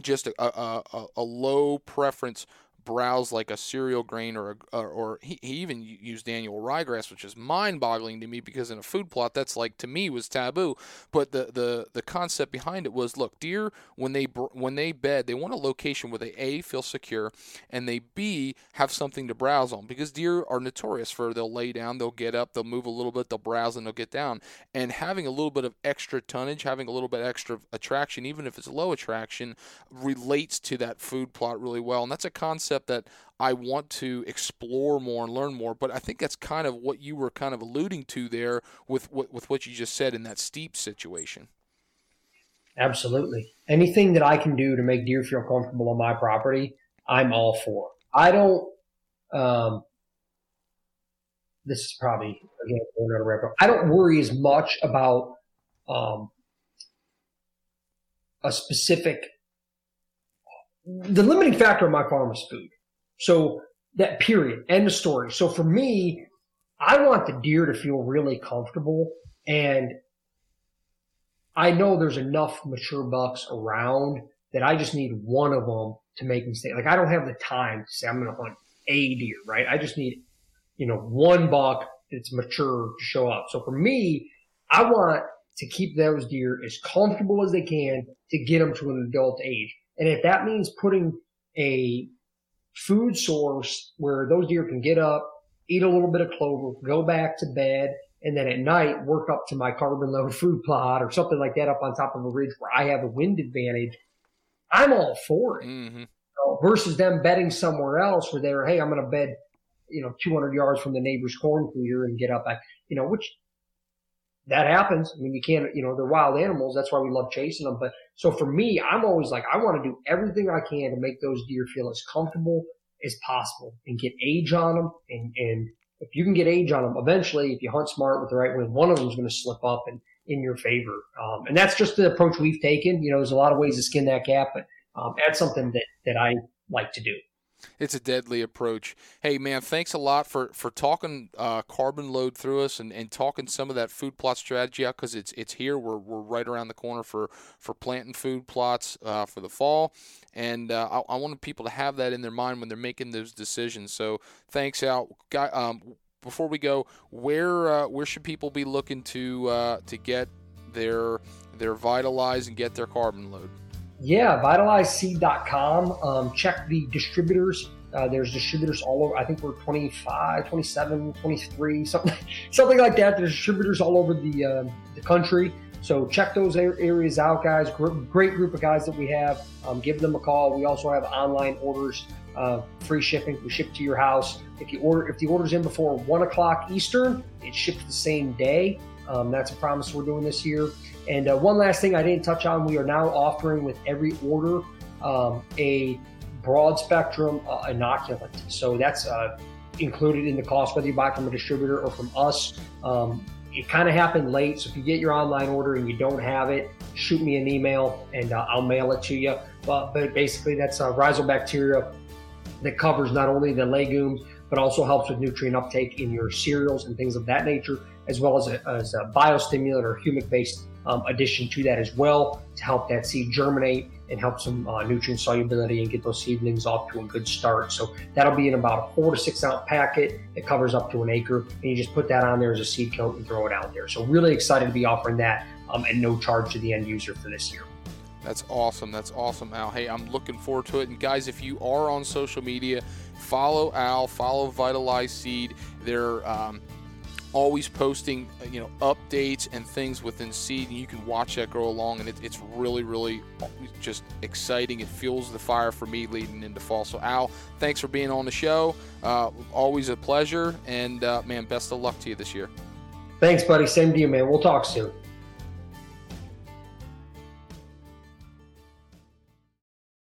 just a, a, a, a low preference browse like a cereal grain or a, or, or he, he, even used annual ryegrass, which is mind-boggling to me because in a food plot that's like to me was taboo. But the the the concept behind it was, look, deer when they when they bed, they want a location where they a feel secure and they b have something to browse on because deer are notorious for they'll lay down, they'll get up, they'll move a little bit, they'll browse and they'll get down. And having a little bit of extra tonnage, having a little bit extra attraction, even if it's low attraction, relates to that food plot really well. And that's a concept concept that I want to explore more and learn more. But I think that's kind of what you were kind of alluding to there with with, with what you just said in that steep situation. Absolutely. Anything that I can do to make deer feel comfortable on my property, I'm all for. I don't. Um, this is probably again another wrap I don't worry as much about um, a specific the limiting factor of my farm is food. So that period, end of story. So for me, I want the deer to feel really comfortable and I know there's enough mature bucks around that I just need one of them to make me stay. Like I don't have the time to say I'm going to hunt a deer, right? I just need, you know, one buck that's mature to show up. So for me, I want to keep those deer as comfortable as they can to get them to an adult age. And if that means putting a food source where those deer can get up, eat a little bit of clover, go back to bed, and then at night work up to my carbon load *laughs* food plot or something like that up on top of a ridge where I have a wind advantage, I'm all for it. Mm-hmm. versus them bedding somewhere else where they're, hey, I'm going to bed, you know, 200 yards from the neighbor's corn feeder and get up, back, you know, which that happens. I mean, you can't, you know, they're wild animals. That's why we love chasing them. But so for me, I'm always like, I want to do everything I can to make those deer feel as comfortable as possible and get age on them. And, and if you can get age on them, eventually, if you hunt smart with the right wind, one of them is going to slip up and in your favor. Um, and that's just the approach we've taken. You know, there's a lot of ways to skin that cat, but um, that's something that, that I like to do. It's a deadly approach. Hey, man, thanks a lot for for talking uh, carbon load through us and, and talking some of that food plot strategy out because it's it's here. We're, we're right around the corner for for planting food plots uh, for the fall, and uh, I, I wanted people to have that in their mind when they're making those decisions. So thanks, Al. Guy, um, before we go, where uh, where should people be looking to uh, to get their their vitalize and get their carbon load? Yeah, vitalizeseed.com. Um, check the distributors. Uh, there's distributors all over. I think we're 25, 27, 23, something, *laughs* something like that. There's distributors all over the uh, the country. So check those areas out, guys. Great group of guys that we have. Um, give them a call. We also have online orders, uh, free shipping. We ship to your house. If you order, if the order's in before one o'clock Eastern, it ships the same day. Um, that's a promise we're doing this year. And uh, one last thing I didn't touch on, we are now offering with every order um, a broad spectrum uh, inoculant. So that's uh, included in the cost, whether you buy from a distributor or from us. Um, it kind of happened late, so if you get your online order and you don't have it, shoot me an email and uh, I'll mail it to you. But, but basically, that's a rhizobacteria that covers not only the legumes but also helps with nutrient uptake in your cereals and things of that nature, as well as a, as a biostimulant or humic based um, addition to that as well to help that seed germinate and help some uh, nutrient solubility and get those seedlings off to a good start. So that'll be in about a four to six ounce packet It covers up to an acre, and you just put that on there as a seed coat and throw it out there. So really excited to be offering that um, at no charge to the end user for this year. That's awesome. That's awesome, Al. Hey, I'm looking forward to it. And guys, if you are on social media, follow Al, follow Vitalize Seed. They're um, always posting you know updates and things within seed and you can watch that grow along and it, it's really really just exciting. It fuels the fire for me leading into fall. So al thanks for being on the show. Uh, always a pleasure and uh, man best of luck to you this year. Thanks buddy. Same to you man. We'll talk soon